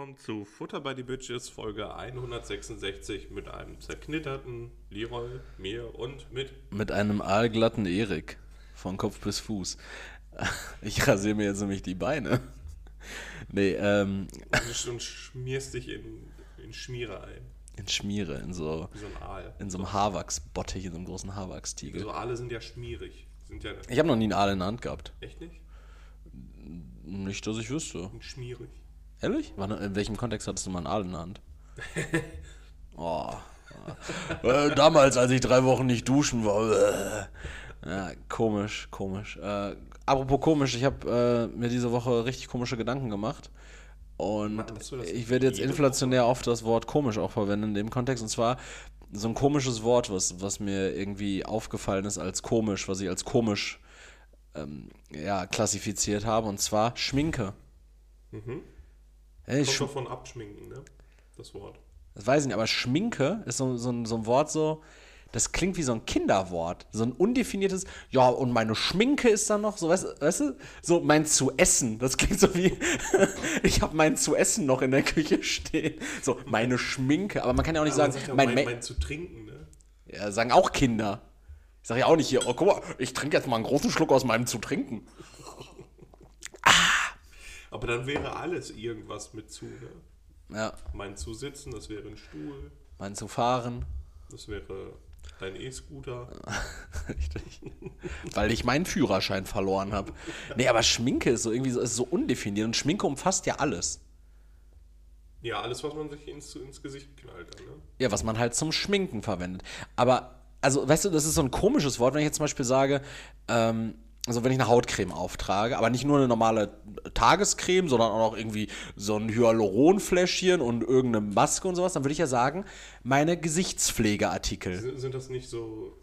willkommen zu Futter by the Bitches Folge 166 mit einem zerknitterten Leroy, mir und mit. Mit einem aalglatten Erik. Von Kopf bis Fuß. Ich rasiere mir jetzt nämlich die Beine. Nee, ähm. Und schmierst dich in, in Schmiere ein. In Schmiere, in so. Wie so ein Aal. In so einem Haarwachsbottich, in so einem großen Haarwachstiegel. So Aale sind ja schmierig. Sind ja Ich habe noch nie einen Aal in der Hand gehabt. echt nicht? Nicht, dass ich wüsste. Und schmierig. Ehrlich? Wann, in welchem Kontext hattest du mal einen Aal in der Hand? Oh. äh, damals, als ich drei Wochen nicht duschen war. Äh. Ja, komisch, komisch. Äh, apropos komisch, ich habe äh, mir diese Woche richtig komische Gedanken gemacht. Und ich werde jetzt inflationär oft das Wort komisch auch verwenden in dem Kontext. Und zwar so ein komisches Wort, was, was mir irgendwie aufgefallen ist als komisch, was ich als komisch ähm, ja, klassifiziert habe. Und zwar Schminke. Mhm. Hey, Kommt Sch doch von abschminken, ne? Das Wort. das weiß ich nicht, aber Schminke ist so, so, ein- so ein Wort so, das klingt wie so ein Kinderwort. So ein undefiniertes, ja, und meine Schminke ist dann noch, so, weißt, weißt du, so mein zu essen. Das klingt so wie, ich habe mein zu essen noch in der Küche stehen. So, meine Schminke. Aber man kann ja auch nicht Aber sagen, ja, mein, mein, mein, mein zu trinken, ne? ja, sagen auch Kinder. Ich sage ja auch nicht hier, oh, guck mal, ich trinke jetzt mal einen großen Schluck aus meinem zu trinken. Aber dann wäre alles irgendwas mit zu, ne? Ja, Mein zu sitzen, das wäre ein Stuhl, mein zu fahren. das wäre dein E-Scooter. Richtig. Weil ich meinen Führerschein verloren habe. Nee, aber Schminke ist so irgendwie so, ist so undefiniert und Schminke umfasst ja alles. Ja, alles, was man sich ins, ins Gesicht knallt, ne? Ja, was man halt zum Schminken verwendet. Aber, also, weißt du, das ist so ein komisches Wort, wenn ich jetzt zum Beispiel sage, ähm, also wenn ich eine Hautcreme auftrage, aber nicht nur eine normale Tagescreme, sondern auch noch irgendwie so ein Hyaluronfläschchen und irgendeine Maske und sowas, dann würde ich ja sagen, meine Gesichtspflegeartikel. Sind, das nicht so,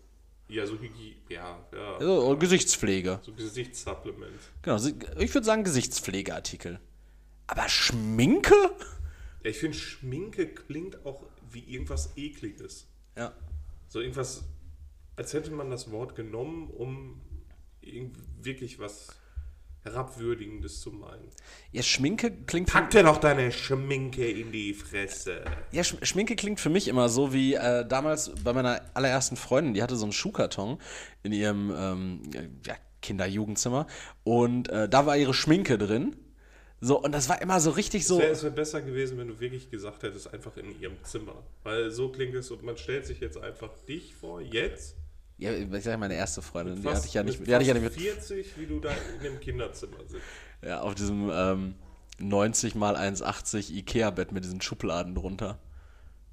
ja, so Hygie, ja, ja, Also, Gesichtspflege. so Gesichtssupplement? Genau, ich würde sagen Gesichtspflegeartikel. Aber Schminke? Ja, ich finde, Schminke klingt auch wie irgendwas Ekliges. Ja. So irgendwas, als hätte man das Wort genommen, um wirklich was Herabwürdigendes zu meinen. Ja, Schminke klingt. Pack dir doch deine Schminke in die Fresse. Ja, Sch Schminke klingt für mich immer so wie äh, damals bei meiner allerersten Freundin, die hatte so einen Schuhkarton in ihrem ähm, ja, Kinder-Jugendzimmer und äh, da war ihre Schminke drin. So, und das war immer so richtig so. Es wäre wär besser gewesen, wenn du wirklich gesagt hättest, einfach in ihrem Zimmer. Weil so klingt es und man stellt sich jetzt einfach dich vor, jetzt. Ja, ich sag meine erste Freundin, die hatte ich ja nicht, mit die hatte ich ja nicht mit, 40, wie du da in dem Kinderzimmer sitzt. ja, auf diesem ähm, 90 mal 1,80 Ikea-Bett mit diesen Schubladen drunter.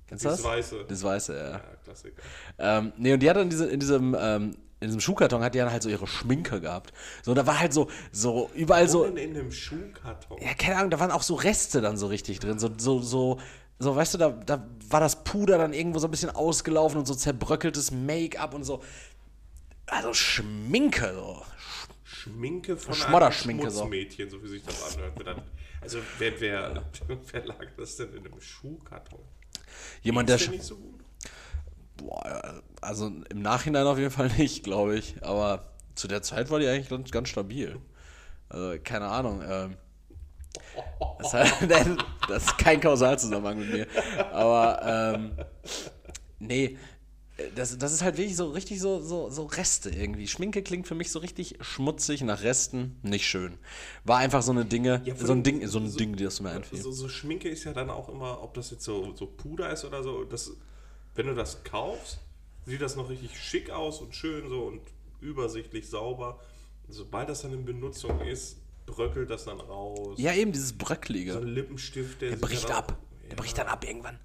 Kennst du das? Das Weiße. Das weiße, ja. Ja, Klassiker. Ähm, nee, und die hat dann diese, in diesem, ähm, in diesem Schuhkarton hat die dann halt so ihre Schminke gehabt. So, da war halt so, so überall so, Wohnen in einem Schuhkarton. ja, keine Ahnung, da waren auch so Reste dann so richtig drin. So, so, so, so weißt du, da, da war das Puder dann irgendwo so ein bisschen ausgelaufen und so zerbröckeltes Make-up und so. Also Schminke, so. Schminke von Schmodderschminke, einem so. Schmutzmädchen, so wie sich das anhört. Also wer, wer, wer lag das denn in einem Schuhkarton? Jemand, der nicht so gut? Boah, also im Nachhinein auf jeden Fall nicht, glaube ich. Aber zu der Zeit war die eigentlich ganz, ganz stabil. Also, keine Ahnung. Ähm, das, hat, das ist kein Kausalzusammenhang mit mir. Aber, ähm, nee. Das, das ist halt wirklich so richtig so, so, so Reste irgendwie. Schminke klingt für mich so richtig schmutzig nach Resten. Nicht schön. War einfach so eine Dinge, Ja, so ein Ding, so ein so- Ding, das mir einfiel. So, so Schminke ist ja dann auch immer, ob das jetzt so, so Puder ist oder so, das, wenn du das kaufst, sieht das noch richtig schick aus und schön so und übersichtlich sauber. Sobald das dann in Benutzung ist, bröckelt das dann raus. Ja, eben dieses So Bröcklige. ein Lippenstift, der, Der bricht ab. auch- Der Ja. bricht dann ab irgendwann.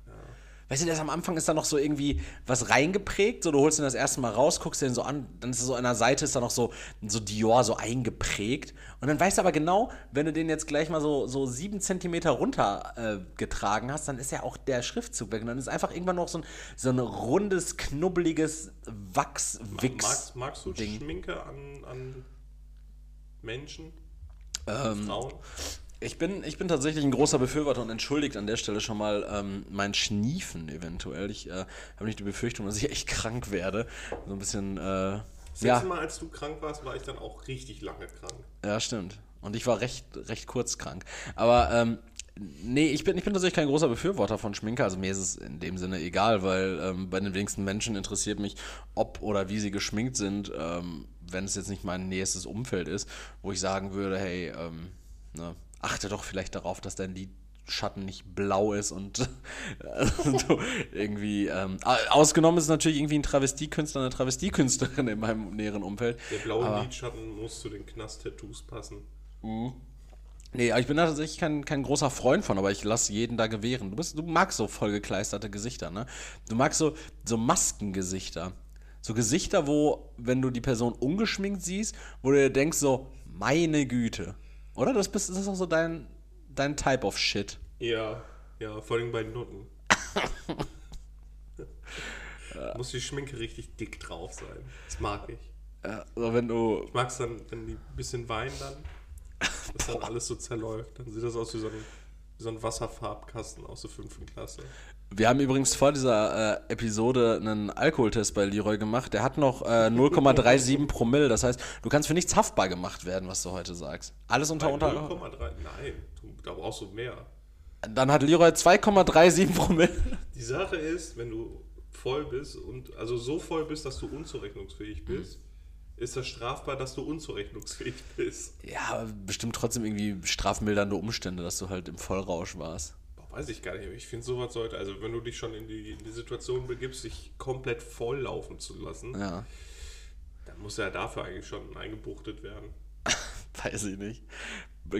Weißt du, das am Anfang ist da noch so irgendwie was reingeprägt. So, du holst ihn das erste Mal raus, guckst den so an, dann ist so an der Seite ist da noch so, so Dior so eingeprägt. Und dann weißt du aber genau, wenn du den jetzt gleich mal so, so sieben Zentimeter runter äh, getragen hast, dann ist ja auch der Schriftzug weg. Und dann ist einfach irgendwann noch so ein, so ein rundes, knubbeliges Wachs-Wix. Magst, magst du Ding. Schminke an, an Menschen? Ähm? Ich bin, ich bin tatsächlich ein großer Befürworter und entschuldigt an der Stelle schon mal ähm, mein Schniefen eventuell. Ich äh, habe nicht die Befürchtung, dass ich echt krank werde. So ein bisschen, äh, Das letzte ja, Mal, als du krank warst, war ich dann auch richtig lange krank. ja, stimmt. Und ich war recht, recht kurz krank. Aber ähm, Nee, ich bin, ich bin tatsächlich kein großer Befürworter von Schminke. Also mir ist es in dem Sinne egal, weil ähm, bei den wenigsten Menschen interessiert mich, ob oder wie sie geschminkt sind, ähm, wenn es jetzt nicht mein nächstes Umfeld ist, wo ich sagen würde, hey, ähm, ne, achte doch vielleicht darauf, dass dein Lidschatten nicht blau ist und du irgendwie ähm, ausgenommen ist natürlich irgendwie ein Travestiekünstler, eine Travestiekünstlerin in meinem näheren Umfeld. Der blaue Lidschatten muss zu den Knast-Tattoos passen. Nee, aber ich bin da tatsächlich kein, kein großer Freund von, aber ich lasse jeden da gewähren. Du, bist, du magst so vollgekleisterte Gesichter, ne? Du magst so, so Maskengesichter. So Gesichter, wo, wenn du die Person ungeschminkt siehst, wo du dir denkst, so, meine Güte. Oder? Das, bist, das ist auch so dein, dein Type of Shit. Ja, ja, vor allem bei Nutten. Muss die Schminke richtig dick drauf sein. Das mag ich. Ja, also wenn du. Ich mag es dann, wenn die ein bisschen weinen dann, dass dann alles so zerläuft. Dann sieht das aus wie so ein, wie so ein Wasserfarbkasten aus der fünften Klasse. Wir haben übrigens vor dieser äh, Episode einen Alkoholtest bei Leroy gemacht. Der hat noch äh, 0,37 Promille. Das heißt, du kannst für nichts haftbar gemacht werden, was du heute sagst. Alles unter unter. 0,3? Nein, du, da brauchst du mehr. Dann hat Leroy 2,37 Promille. Die Sache ist, wenn du voll bist und also so voll bist, dass du unzurechnungsfähig bist, ist das strafbar, dass du unzurechnungsfähig bist. Ja, aber bestimmt trotzdem irgendwie strafmildernde Umstände, dass du halt im Vollrausch warst. Weiß ich gar nicht. Ich finde sowas sollte, also wenn du dich schon in die, in die Situation begibst, dich komplett voll laufen zu lassen, Ja, dann muss ja dafür eigentlich schon eingebuchtet werden. weiß ich nicht.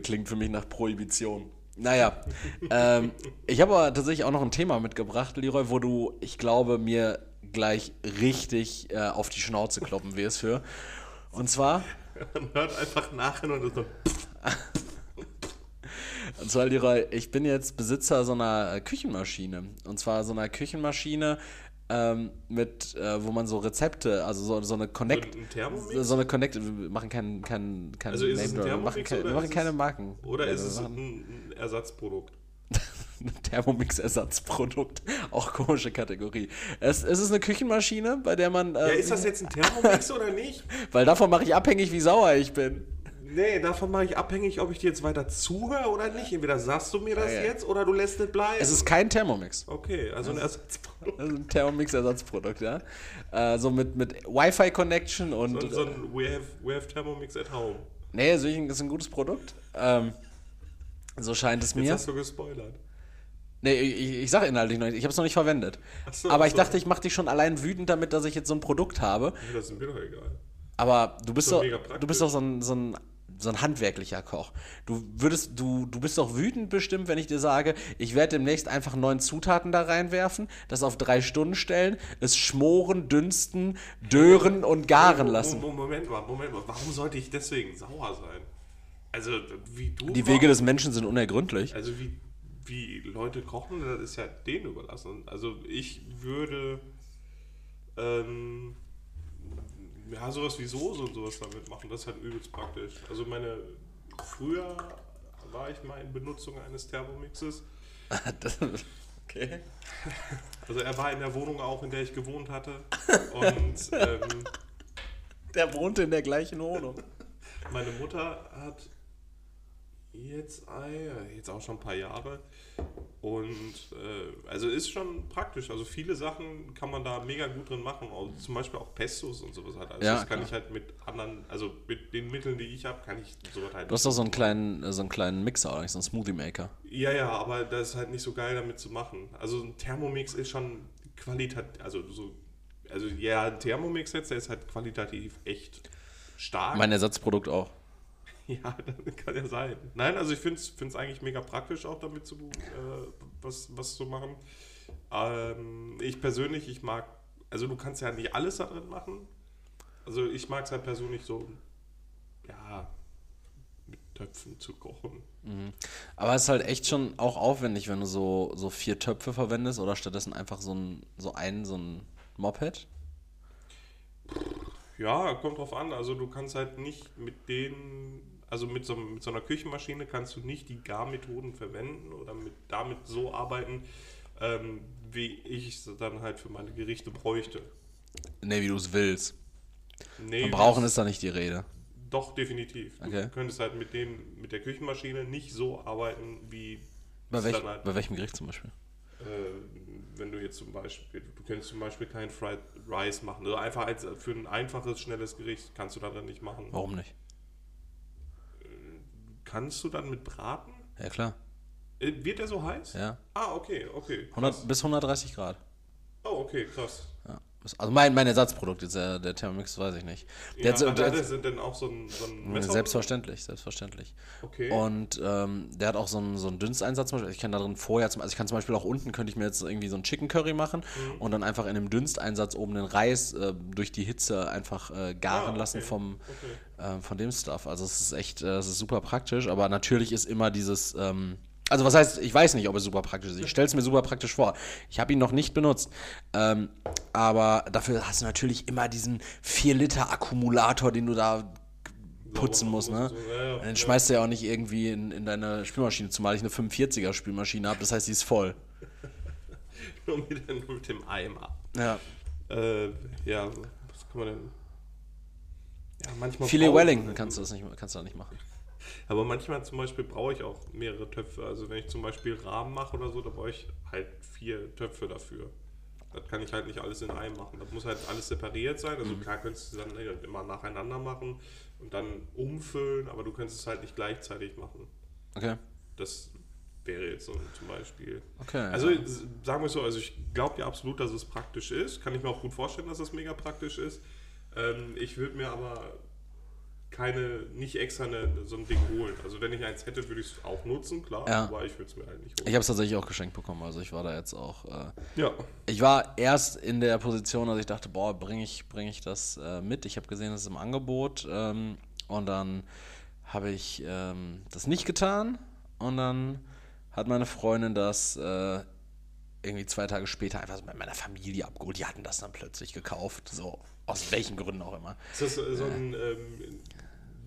Klingt für mich nach Prohibition. Naja, ähm, ich habe aber tatsächlich auch noch ein Thema mitgebracht, Leroy, wo du, ich glaube, mir gleich richtig äh, auf die Schnauze kloppen wirst für. Und zwar, Man hört einfach nachher und so, Und zwar, Leroy, ich bin jetzt Besitzer so einer äh, Küchenmaschine. Und zwar so einer Küchenmaschine ähm, mit, äh, wo man so Rezepte, also so, so eine Connect. ein? So, eine Connect. Wir machen keinen kein, kein Also ist es ein wir machen, kein, wir machen keine Marken. oder Ja, ist es ein, ein Ersatzprodukt? ein Thermomix-Ersatzprodukt. Auch komische Kategorie. Es, es ist eine Küchenmaschine, bei der man. Äh, Ja, ist das jetzt ein Thermomix oder nicht? Weil davon mache ich abhängig, wie sauer ich bin. Nee, davon mache ich abhängig, ob ich dir jetzt weiter zuhöre oder nicht. Entweder sagst du mir das Ja, ja. jetzt oder du lässt es bleiben. Es ist kein Thermomix. okay, also ein Ersatzprodukt. Ist ein Thermomix-Ersatzprodukt, ja. Äh, so mit, mit Wi-Fi-Connection und. So, so ein we have, we have Thermomix at home. Nee, also das ist ein gutes Produkt. Ähm, so scheint es Jetzt mir. hast du gespoilert. Nee, ich, ich sage inhaltlich noch nicht. Ich habe es noch nicht verwendet. Ach so, Aber ich so. dachte, ich mache dich schon allein wütend damit, dass ich jetzt so ein Produkt habe. Das ist mir doch egal. Aber du bist Ist doch du bist doch so ein, so ein, so ein handwerklicher Koch. Du würdest, du, du bist doch wütend bestimmt, wenn ich dir sage, ich werde demnächst einfach neun Zutaten da reinwerfen, das auf drei Stunden stellen, es schmoren, dünsten, dören und garen lassen. Mo- Moment mal, Moment mal. Warum sollte ich deswegen sauer sein? Also, wie du. Die Wege des Menschen sind unergründlich. Also, wie, wie Leute kochen, das ist ja denen überlassen. Also, ich würde. Ähm, ja, sowas wie Soße und sowas damit machen. Das ist halt übelst praktisch. Also, meine. Früher war ich mal in Benutzung eines Thermomixes. Das- okay. Also, er war in der Wohnung auch, in der ich gewohnt hatte. Und. Ähm, Der wohnte in der gleichen Wohnung. Meine Mutter hat jetzt, jetzt auch schon ein paar Jahre. Und äh, also ist schon praktisch. Also viele Sachen kann man da mega gut drin machen. Also zum Beispiel auch Pestos und sowas halt. Also Ja, das kann klar. ich halt mit anderen, also mit den Mitteln, die ich habe, kann ich sowas halt. Du hast doch so einen kleinen, so einen kleinen Mixer, oder nicht? so einen Smoothie Maker. Ja, ja, aber das ist halt nicht so geil damit zu machen. Also ein Thermomix ist schon qualitativ, also so, also ja, ein Thermomix jetzt, der ist halt qualitativ echt stark. Mein Ersatzprodukt auch. Ja, das kann ja sein. Nein, also ich finde es eigentlich mega praktisch, auch damit zu, äh, was, was zu machen. Ähm, ich persönlich, ich mag, also du kannst ja nicht alles darin machen. Also ich mag es halt persönlich so, ja, mit Töpfen zu kochen. Aber es ist halt echt schon auch aufwendig, wenn du so, so vier Töpfe verwendest oder stattdessen einfach so ein, so ein, so ein Moped. Ja, kommt drauf an. Also du kannst halt nicht mit den, also mit so, mit so einer Küchenmaschine kannst du nicht die Garmethoden verwenden oder mit, damit so arbeiten, ähm, wie ich es dann halt für meine Gerichte bräuchte. Nee, wie du es willst. Nee, Verbrauchen das- ist da nicht die Rede. Doch, definitiv. Du Okay. könntest halt mit, dem, mit der Küchenmaschine nicht so arbeiten, wie Bei, welch, halt- bei welchem Gericht zum Beispiel? Äh, wenn du jetzt zum Beispiel, du könntest zum Beispiel kein Fried Rice machen. Also einfach als, für ein einfaches, schnelles Gericht kannst du dann nicht machen. Warum nicht? Kannst du dann mit braten? Ja, klar. Äh, Wird der so heiß? Ja. Ah, okay, okay. 100, bis 130 Grad. Oh, okay, krass. Ja. Also mein, mein Ersatzprodukt ist der, der Thermomix, weiß ich nicht. Der Ja, hat der, der sind denn auch so ein, so ein Messer? selbstverständlich, selbstverständlich. Okay. Und ähm, der hat auch so einen, so einen Dünsteinsatz. zum Beispiel. Ich kann da drin vorher, zum, also ich kann zum Beispiel auch unten, könnte ich mir jetzt irgendwie so ein Chicken Curry machen Mhm. und dann einfach in einem Dünsteinsatz oben den Reis äh, durch die Hitze einfach äh, garen Ah, okay. lassen vom, Okay. äh, von dem Stuff. Also es ist echt, äh, es ist super praktisch, aber natürlich ist immer dieses, ähm, also was heißt, ich weiß nicht, ob es super praktisch ist. Ich stelle es mir super praktisch vor. Ich habe ihn noch nicht benutzt. Ähm, aber dafür hast du natürlich immer diesen 4-Liter-Akkumulator, den du da putzen musst, ne? ja. schmeißt du ja auch nicht irgendwie in, in deine Spülmaschine, zumal ich eine 45er Spülmaschine habe, das heißt, die ist voll. Nur mit, dem- mit dem Eimer. Ja. Äh, ja, was kann man denn? Ja, manchmal. Filet Wellington kannst du das nicht, kannst du da nicht machen. Aber manchmal zum Beispiel brauche ich auch mehrere Töpfe. Also wenn ich zum Beispiel Rahmen mache oder so, da brauche ich halt vier Töpfe dafür. Das kann ich halt nicht alles in einem machen. Das muss halt alles separiert sein. Mhm. Also klar könntest du es dann immer nacheinander machen und dann umfüllen, aber du könntest es halt nicht gleichzeitig machen. Okay. Das wäre jetzt so zum Beispiel. Okay. Also s- sagen wir es so, also ich glaube ja absolut, dass es praktisch ist. Kann ich mir auch gut vorstellen, dass es mega praktisch ist. Ähm, ich würde mir aber keine, nicht extra eine, so ein Ding holen. Also wenn ich eins hätte, würde ich es auch nutzen, klar, Ja. aber ich würde es mir halt nicht ich holen. habe es tatsächlich auch geschenkt bekommen, also ich war da jetzt auch. Äh, Ja. ich war erst in der Position, dass ich dachte, boah, bringe ich, bring ich das äh, mit. Ich habe gesehen, es ist im Angebot ähm, und dann habe ich ähm, das nicht getan und dann hat meine Freundin das äh, irgendwie zwei Tage später einfach so bei meiner Familie abgeholt. Die hatten das dann plötzlich gekauft, so aus welchen Gründen auch immer. Ist das so ein, ähm,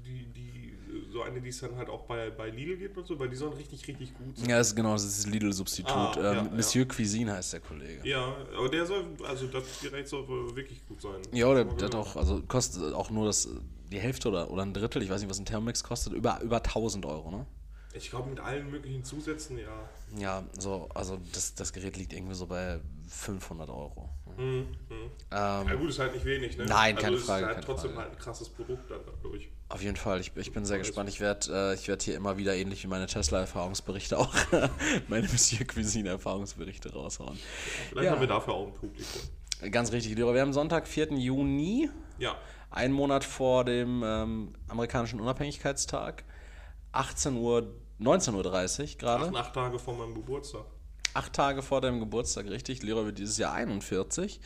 die, die, so eine, die es dann halt auch bei, bei Lidl gibt und so, weil die sollen richtig, richtig gut sein. Ja, das ist genau, das ist das Lidl-Substitut. Ah, ähm, ja. Monsieur Cuisine heißt der Kollege. Ja, aber der soll, also das Gerät soll wirklich gut sein. Ja, der, Hab ich der hat gehört. auch, also kostet auch nur das, die Hälfte oder, oder ein Drittel, ich weiß nicht, was ein Thermomix kostet, über, über 1000 Euro, ne? Ich glaube, mit allen möglichen Zusätzen, ja. Ja, so, also das, das Gerät liegt irgendwie so bei 500 Euro. Mhm. mhm. Ähm, Ja gut, ist halt nicht wenig, ne? Nein, keine also Frage, Ist halt trotzdem Frage. halt ein krasses Produkt dann dadurch. auf jeden Fall, ich, ich bin sehr gespannt. Ich werde äh, ich werd hier immer wieder, ähnlich wie meine Tesla-Erfahrungsberichte, auch meine Monsieur Cuisine-Erfahrungsberichte raushauen. Vielleicht Ja. haben wir dafür auch ein Publikum. Ganz richtig, Leroy. Wir haben Sonntag, 4. Juni, Ja. einen Monat vor dem ähm, amerikanischen Unabhängigkeitstag. 18 Uhr, 19.30 Uhr gerade. Acht, acht Tage vor meinem Geburtstag. Acht Tage vor deinem Geburtstag, richtig. Leroy wird dieses Jahr 41.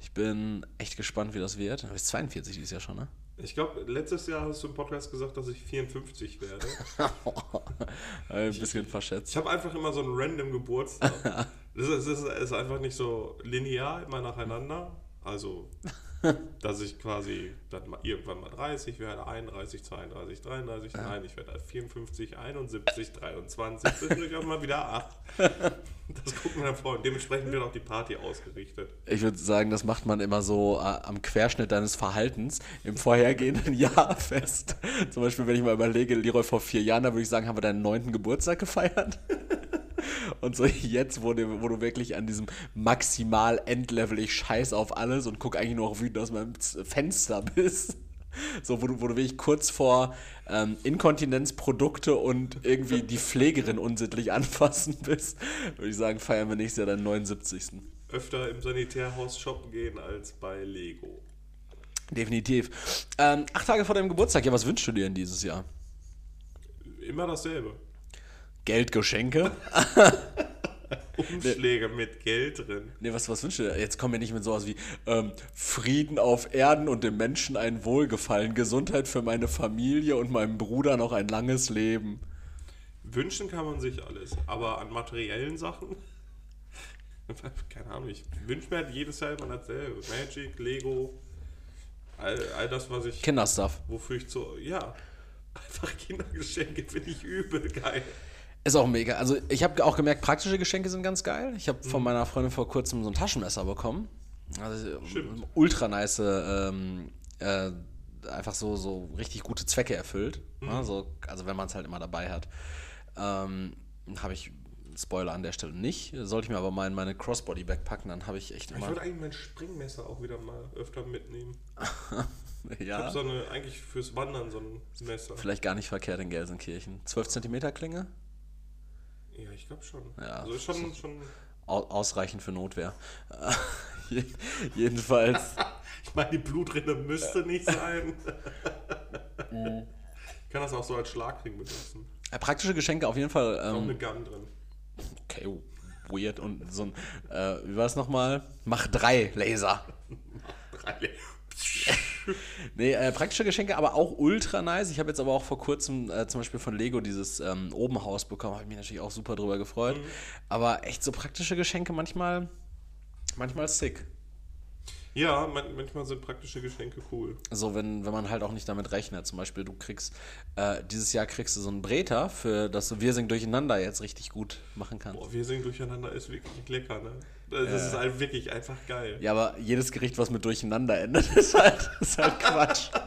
Ich bin echt gespannt, wie das wird. Du bist 42 dieses Jahr schon, ne? Ich glaube, letztes Jahr hast du im Podcast gesagt, dass ich 54 werde. Ein bisschen verschätzt. Ich habe einfach immer so einen random Geburtstag. Das ist, das ist einfach nicht so linear immer nacheinander. Also, dass ich quasi dann mal irgendwann mal 30 werde, 31, 32, 33, nein, ich werde 54, 71, 23, zwischendurch auch mal wieder 8. Das gucken wir dann vor und dementsprechend wird auch die Party ausgerichtet. Ich würde sagen, das macht man immer so äh, am Querschnitt deines Verhaltens im vorhergehenden Jahr fest. Zum Beispiel, wenn ich mal überlege, Leroy vor vier Jahren, da würde ich sagen, haben wir deinen neunten Geburtstag gefeiert. Und so jetzt, wo du, wo du wirklich an diesem maximal Endlevel, ich scheiß auf alles und guck eigentlich nur auch wütend aus meinem Fenster bist. So, wo du, wo du wirklich kurz vor ähm, Inkontinenzprodukte und irgendwie die Pflegerin unsittlich anfassen bist, würde ich sagen, feiern wir nächstes Jahr deinen 79. Öfter im Sanitärhaus shoppen gehen als bei Lego. Definitiv. Ähm, acht Tage vor deinem Geburtstag, ja, was wünschst du dir denn dieses Jahr? Immer dasselbe. Geld, Geschenke? Umschläge mit Geld drin. Nee, was, was wünschst du? Jetzt kommen wir nicht mit sowas wie ähm, Frieden auf Erden und dem Menschen ein Wohlgefallen, Gesundheit für meine Familie und meinem Bruder noch ein langes Leben. Wünschen kann man sich alles, aber an materiellen Sachen, keine Ahnung, ich wünsche mir halt jedes Jahr immer dasselbe. Magic, Lego, all, all das, was ich, Kinderstuff. wofür ich so, ja, einfach Kindergeschenke finde ich übel geil. Ist auch mega. Also ich habe auch gemerkt, praktische Geschenke sind ganz geil. Ich habe von meiner Freundin vor kurzem so ein Taschenmesser bekommen. Also Stimmt. ultra nice, ähm, äh, einfach so, so richtig gute Zwecke erfüllt. Ja, so, also wenn man es halt immer dabei hat. Ähm, habe ich Spoiler an der Stelle nicht. Sollte ich mir aber mal in meine Crossbody-Bag packen, dann habe ich echt Ich immer. würde eigentlich mein Springmesser auch wieder mal öfter mitnehmen. Ich ja, habe so eine, eigentlich fürs Wandern so ein Messer. vielleicht gar nicht verkehrt in Gelsenkirchen. 12 cm Klinge? Ja, ich glaube schon. Ja. Also ist schon, schon. Au ausreichend für Notwehr. Je- Jedenfalls. Ich meine, die Blutrinne müsste nicht sein. Mhm. ich kann das auch so als Schlagring benutzen. Praktische Geschenke auf jeden Fall. Ähm, eine Gun drin. okay, weird. Und so ein, äh, wie war es nochmal? Mach drei Laser. Drei. Nee, äh, praktische Geschenke, aber auch ultra nice. Ich habe jetzt aber auch vor kurzem äh, zum Beispiel von Lego dieses ähm, Obenhaus bekommen. Habe mich natürlich auch super drüber gefreut. Aber echt so praktische Geschenke manchmal, manchmal sick. Ja, man, manchmal sind praktische Geschenke cool. So, wenn, wenn man halt auch nicht damit rechnet. Zum Beispiel, du kriegst, äh, dieses Jahr kriegst du so einen Breter, für das du Wir singen durcheinander jetzt richtig gut machen kannst. Boah, wir singen durcheinander ist wirklich lecker, ne? Das ist halt wirklich einfach geil. Ja, aber jedes Gericht, was mit durcheinander endet, ist halt, ist halt Quatsch.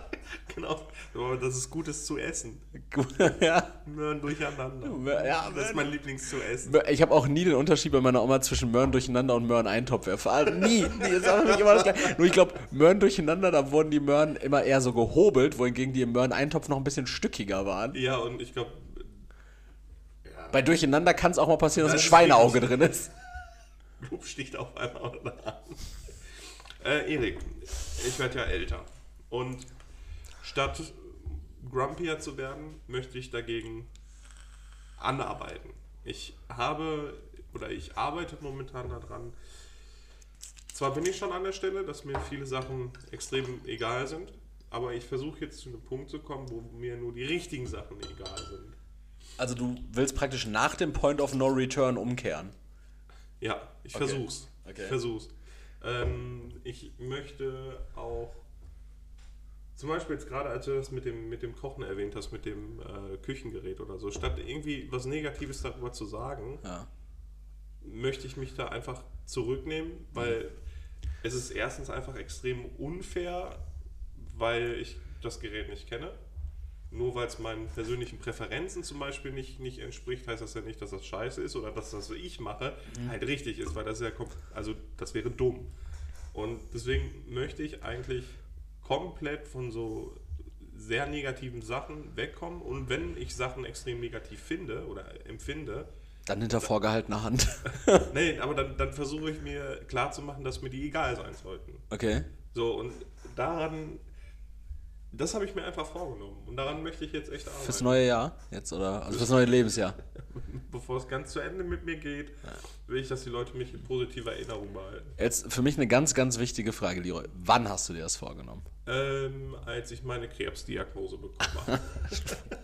Genau. Aber das ist Gutes zu essen. Ja. Möhren durcheinander. Ja, das ist mein Lieblings zu essen. Ich habe auch nie den Unterschied bei meiner Oma zwischen Möhren durcheinander und Möhren Eintopf erfahren. Nie. nie ist auch nicht immer das gleiche. Nur ich glaube, Möhren durcheinander, da wurden die Möhren immer eher so gehobelt, wohingegen die im Möhren Eintopf noch ein bisschen stückiger waren. Ja, und ich glaube. Bei durcheinander kann es auch mal passieren, dass ein Das Schweineauge drin ist. Lob sticht auf einmal an. Äh, Erik, ich werde ja älter. Und statt grumpier zu werden, möchte ich dagegen anarbeiten. Ich habe oder ich arbeite momentan daran. Zwar bin ich schon an der Stelle, dass mir viele Sachen extrem egal sind, aber ich versuche jetzt zu einem Punkt zu kommen, wo mir nur die richtigen Sachen egal sind. Also du willst praktisch nach dem Point of No Return umkehren. Ja, ich Okay. versuch's. Okay. Ich versuch's. Ähm, ich möchte auch, zum Beispiel jetzt gerade, als du das mit dem, mit dem Kochen erwähnt hast, mit dem äh, Küchengerät oder so, statt irgendwie was Negatives darüber zu sagen, Ja. möchte ich mich da einfach zurücknehmen, weil es ist erstens einfach extrem unfair, weil ich das Gerät nicht kenne. Nur weil es meinen persönlichen Präferenzen zum Beispiel nicht, nicht entspricht, heißt das ja nicht, dass das scheiße ist oder dass das, was ich mache, halt richtig ist, weil das ja, also das wäre dumm. Und deswegen möchte ich eigentlich komplett von so sehr negativen Sachen wegkommen und wenn ich Sachen extrem negativ finde oder empfinde, Dann hinter vorgehaltener Hand. Nee, aber dann, dann versuche ich mir klarzumachen, dass mir die egal sein sollten. Okay. So, und daran, das habe ich mir einfach vorgenommen. Und daran möchte ich jetzt echt arbeiten. Fürs neue Jahr jetzt oder also fürs neue Lebensjahr. Bevor es ganz zu Ende mit mir geht, will ich, dass die Leute mich in positiver Erinnerung behalten. Jetzt für mich eine ganz, ganz wichtige Frage, Leroy. Wann hast du dir das vorgenommen? Ähm, als ich meine Krebsdiagnose bekommen habe.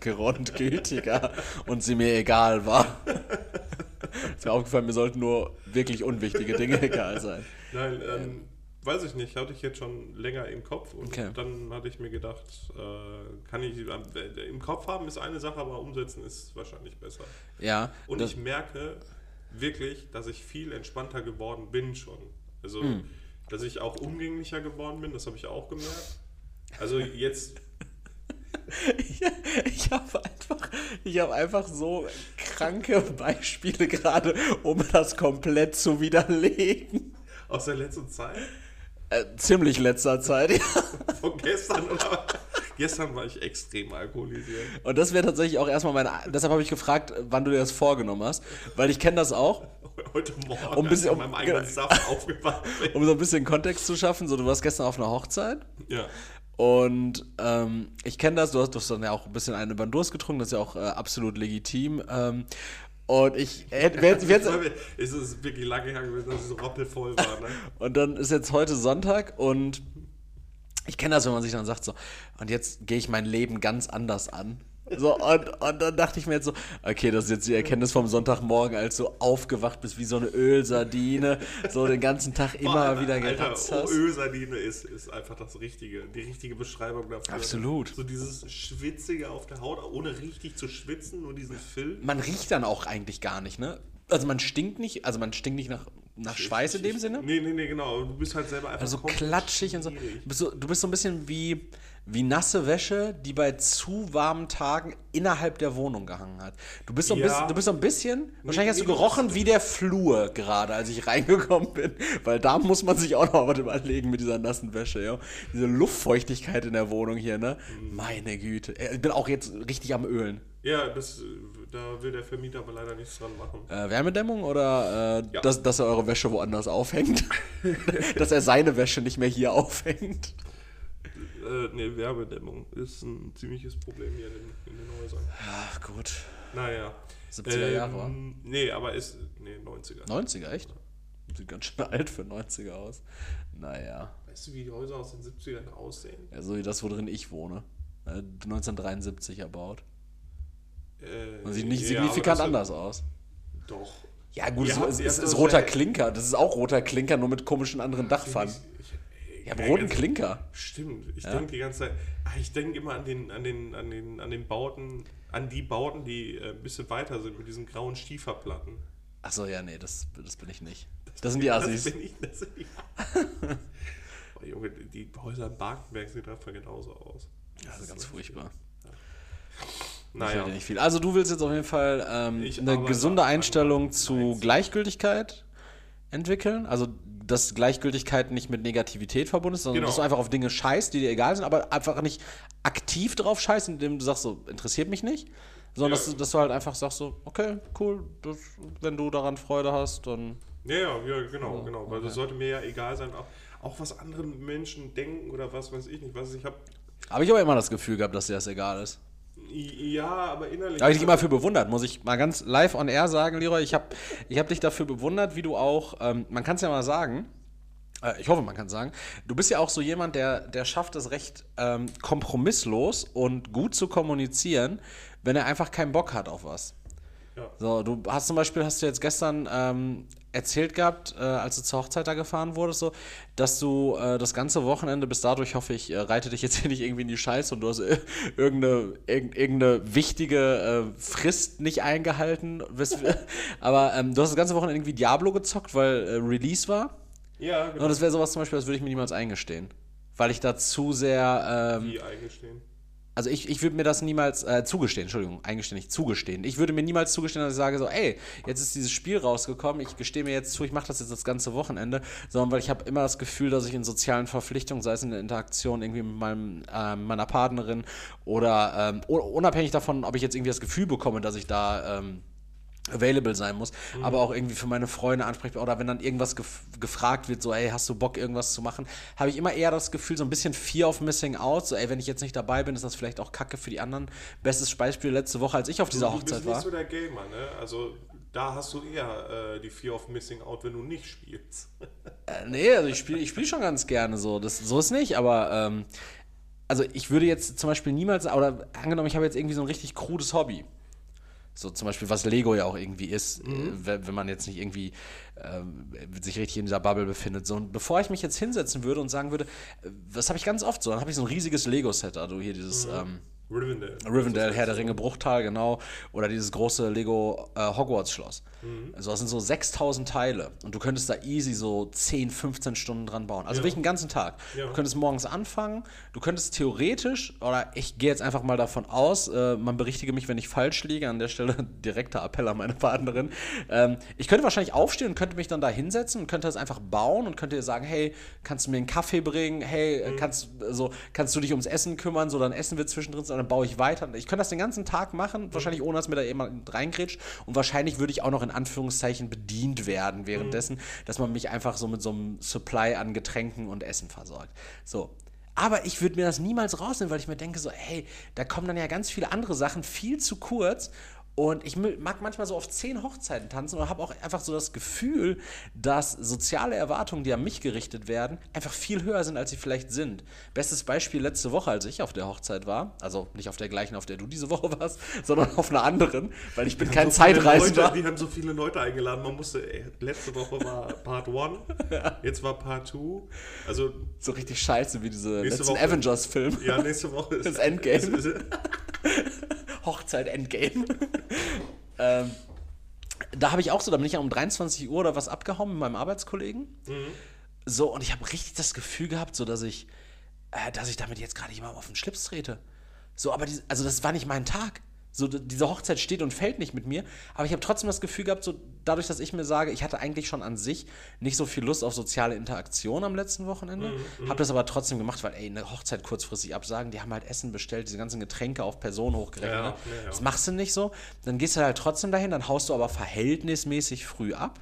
Grundgültiger und sie mir egal war. Ist mir aufgefallen, mir sollten nur wirklich unwichtige Dinge egal sein. Nein, ähm, weiß ich nicht, hatte ich jetzt schon länger im Kopf und Okay. dann hatte ich mir gedacht, äh, kann ich äh, im Kopf haben ist eine Sache, aber umsetzen ist wahrscheinlich besser. Ja, Und ich merke wirklich, dass ich viel entspannter geworden bin schon. Also, Hm. dass ich auch umgänglicher geworden bin, das habe ich auch gemerkt. Also jetzt, ich habe einfach, ich habe einfach so kranke Beispiele gerade, um das komplett zu widerlegen. aus der letzten Zeit, Äh, ziemlich letzter Zeit. Ja. von gestern oder gestern war ich extrem alkoholisiert. Und das wäre tatsächlich auch erstmal meine. Deshalb habe ich gefragt, wann du dir das vorgenommen hast, weil ich kenne das auch. Heute Morgen, Um bisschen- in meinem eigenen genau. Saft aufgewacht. Um so ein bisschen Kontext zu schaffen, so du warst gestern auf einer Hochzeit Ja. und ähm, ich kenne das, du hast, du hast dann ja auch ein bisschen einen über den Durst getrunken, das ist ja auch äh, absolut legitim. Ähm, und ich hätte, Es ist wirklich lange her gewesen, dass es so rappelvoll war. Ne? Und dann ist jetzt heute Sonntag und ich kenne das, wenn man sich dann sagt so, und jetzt gehe ich mein Leben ganz anders an. So, und, und dann dachte ich mir jetzt so, okay, das ist jetzt die Erkenntnis vom Sonntagmorgen, als du aufgewacht bist wie so eine Ölsardine, so den ganzen Tag immer Boah, wieder Alter, geratzt oh, hast. Ölsardine ist, ist einfach das Richtige, die richtige Beschreibung dafür. Absolut. So dieses Schwitzige auf der Haut, ohne richtig zu schwitzen, nur diesen Film. Man riecht dann auch eigentlich gar nicht, ne? Also man stinkt nicht, also man stinkt nicht nach, nach Schweiß in dem Sinne. Nee, nee, nee, genau. Du bist halt selber einfach Also klatschig und so. schwierig. Du bist so. Du bist so ein bisschen wie, wie nasse Wäsche, die bei zu warmen Tagen innerhalb der Wohnung gehangen hat. Du bist so ein Ja. bisschen, du bist so ein bisschen, wahrscheinlich hast du gerochen wie der Flur gerade, als ich reingekommen bin, weil da muss man sich auch noch was überlegen mit dieser nassen Wäsche, ja. Diese Luftfeuchtigkeit in der Wohnung hier, ne? Mhm. Meine Güte. Ich bin auch jetzt richtig am Ölen. Ja, das, äh, da will der Vermieter aber leider nichts dran machen. Äh, Wärmedämmung oder äh, Ja. dass, dass er eure Wäsche woanders aufhängt? dass er seine Wäsche nicht mehr hier aufhängt? Äh, ne, Wärmedämmung ist ein ziemliches Problem hier in den, in den Häusern. Ach gut. Naja. 70er Jahre, wa? Ähm, nee, aber ist. Nee, 90er. 90er, echt? Sieht ganz schön alt für 90er aus. Naja. Weißt du, wie die Häuser aus den 70ern aussehen? Ja, so wie das, worin ich wohne. Äh, 1973 erbaut. Äh, Man sieht nicht ja, signifikant anders aus. Doch. Ja, gut, Ihr es, es, es ist roter ja- Klinker. Das ist auch roter Klinker, nur mit komischen anderen Dachpfannen. Ich, ich, Ich habe roten also- Klinker. Stimmt. Ich Ja. denke die ganze Zeit. ah, Ich denke immer an den, an den, an den, an den Bauten, an die Bauten, die äh, ein bisschen weiter sind mit diesen grauen Stieferplatten. Achso, ja, nee, das, das bin ich nicht. Das sind die Assis. Das bin ich. Das, ja. oh, Junge, die Häuser in Barkenberg sehen einfach genauso aus. Ja, das ist ganz furchtbar. Naja. Fällt dir nicht viel. Also du willst jetzt auf jeden Fall ähm, eine gesunde Einstellung zu. Gleichgültigkeit entwickeln. Also dass Gleichgültigkeit nicht mit Negativität verbunden ist, sondern Genau. dass du einfach auf Dinge scheißt, die dir egal sind, aber einfach nicht aktiv drauf scheißt, indem du sagst, so interessiert mich nicht. Sondern Ja. dass, du, dass du halt einfach sagst so, okay, cool, das, wenn du daran Freude hast, dann. Ja, ja, ja, genau, Oh, genau. Weil okay. das sollte mir ja egal sein, auch, auch was andere Menschen denken oder was weiß ich nicht. Was ich habe. Habe ich aber immer das Gefühl gehabt, dass dir das egal ist. Ja, aber innerlich. Da habe ich dich immer für bewundert, muss ich mal ganz live on air sagen, Leroy. Ich habe ich hab dich dafür bewundert, wie du auch, ähm, man kann es ja mal sagen, äh, ich hoffe, man kann sagen, du bist ja auch so jemand, der, der schafft es recht ähm, kompromisslos und gut zu kommunizieren, wenn er einfach keinen Bock hat auf was. Ja. So, du hast zum Beispiel, hast du jetzt gestern ähm, erzählt gehabt, äh, als du zur Hochzeit da gefahren wurdest, so, dass du äh, das ganze Wochenende bis dadurch, hoffe ich, äh, reite dich jetzt hier nicht irgendwie in die Scheiße und du hast äh, irgendeine, irg irgendeine wichtige äh, Frist nicht eingehalten. Aber ähm, du hast das ganze Wochenende irgendwie Diablo gezockt, weil äh, Release war. Ja, genau. Und das wäre sowas zum Beispiel, das würde ich mir niemals eingestehen. Weil ich da zu sehr. Ähm, Wie eingestehen. Also ich, ich würde mir das niemals äh, zugestehen, Entschuldigung, eingestehen, nicht zugestehen. Ich würde mir niemals zugestehen, dass ich sage so, ey, jetzt ist dieses Spiel rausgekommen, ich gestehe mir jetzt zu, ich mache das jetzt das ganze Wochenende, sondern weil ich habe immer das Gefühl, dass ich in sozialen Verpflichtungen, sei es in der Interaktion irgendwie mit meinem, ähm, meiner Partnerin oder ähm, unabhängig davon, ob ich jetzt irgendwie das Gefühl bekomme, dass ich da ähm, available sein muss, aber auch irgendwie für meine Freunde ansprechbar oder wenn dann irgendwas gef gefragt wird, so, ey, hast du Bock, irgendwas zu machen, habe ich immer eher das Gefühl, so ein bisschen Fear of Missing Out, so, ey, wenn ich jetzt nicht dabei bin, ist das vielleicht auch Kacke für die anderen. Bestes Beispiel letzte Woche, als ich auf dieser du bist Hochzeit nicht war. so der Gamer, ne? Also da hast du eher äh, die Fear of Missing Out, wenn du nicht spielst. Äh, nee, also ich spiele ich spiel schon ganz gerne so, das, so ist nicht, aber ähm, also ich würde jetzt zum Beispiel niemals, oder angenommen, ich habe jetzt irgendwie so ein richtig krudes Hobby. So zum Beispiel, was Lego ja auch irgendwie ist, äh, wenn, wenn man jetzt nicht irgendwie ähm, sich richtig in dieser Bubble befindet. So, und bevor ich mich jetzt hinsetzen würde und sagen würde, äh, das habe ich ganz oft so, dann habe ich so ein riesiges Lego-Set, also hier dieses ähm, Rivendell. Rivendell, Herr der. Ringe, Bruchtal, genau. Oder dieses große Lego äh, Hogwarts-Schloss. Mhm. Also das sind so 6000 Teile. Und du könntest da easy so 10, 15 Stunden dran bauen. Also Ja. wirklich einen ganzen Tag. Ja. Du könntest morgens anfangen. Du könntest theoretisch, oder ich gehe jetzt einfach mal davon aus, äh, man berichtige mich, wenn ich falsch liege. An der Stelle direkter Appell an meine Partnerin. Ähm, ich könnte wahrscheinlich aufstehen und könnte mich dann da hinsetzen und könnte das einfach bauen und könnte dir sagen, hey, kannst du mir einen Kaffee bringen? Hey, Mhm. äh, kannst, so, kannst du dich ums Essen kümmern? So, dann essen wir zwischendrin, so, dann baue ich weiter. Ich könnte das den ganzen Tag machen, wahrscheinlich ohne, dass mir da jemand reingrätscht. Und wahrscheinlich würde ich auch noch in Anführungszeichen bedient werden währenddessen, dass man mich einfach so mit so einem Supply an Getränken und Essen versorgt. So. Aber ich würde mir das niemals rausnehmen, weil ich mir denke so, hey, da kommen dann ja ganz viele andere Sachen viel zu kurz. Und ich mag manchmal so auf zehn Hochzeiten tanzen und habe auch einfach so das Gefühl, dass soziale Erwartungen, die an mich gerichtet werden, einfach viel höher sind, als sie vielleicht sind. Bestes Beispiel letzte Woche, als ich auf der Hochzeit war, also nicht auf der gleichen, auf der du diese Woche warst, sondern auf einer anderen, weil ich bin kein So Zeitreisender. Leute, die haben so viele Leute eingeladen. Man musste, ey, letzte Woche war Part 1, jetzt war Part 2. Also, So richtig scheiße wie diese letzten Woche. Avengers-Filme. ja, nächste Woche ist Das Endgame. ist- ist- Hochzeit Endgame. ähm, da habe ich auch so, da bin ich ja um 23 Uhr oder was abgehauen mit meinem Arbeitskollegen. So, und ich habe richtig das Gefühl gehabt, so dass ich äh, dass ich damit jetzt gerade jemandem auf den Schlips trete. So, aber die, also das war nicht mein Tag. So, diese Hochzeit steht und fällt nicht mit mir. Aber ich habe trotzdem das Gefühl gehabt, so dadurch, dass ich mir sage, ich hatte eigentlich schon an sich nicht so viel Lust auf soziale Interaktion am letzten Wochenende. Habe das aber trotzdem gemacht, weil, ey, eine Hochzeit kurzfristig absagen, die haben halt Essen bestellt, diese ganzen Getränke auf Person hochgerechnet. Ja, ne? ja. Das machst du nicht so. Dann gehst du halt trotzdem dahin, dann haust du aber verhältnismäßig früh ab.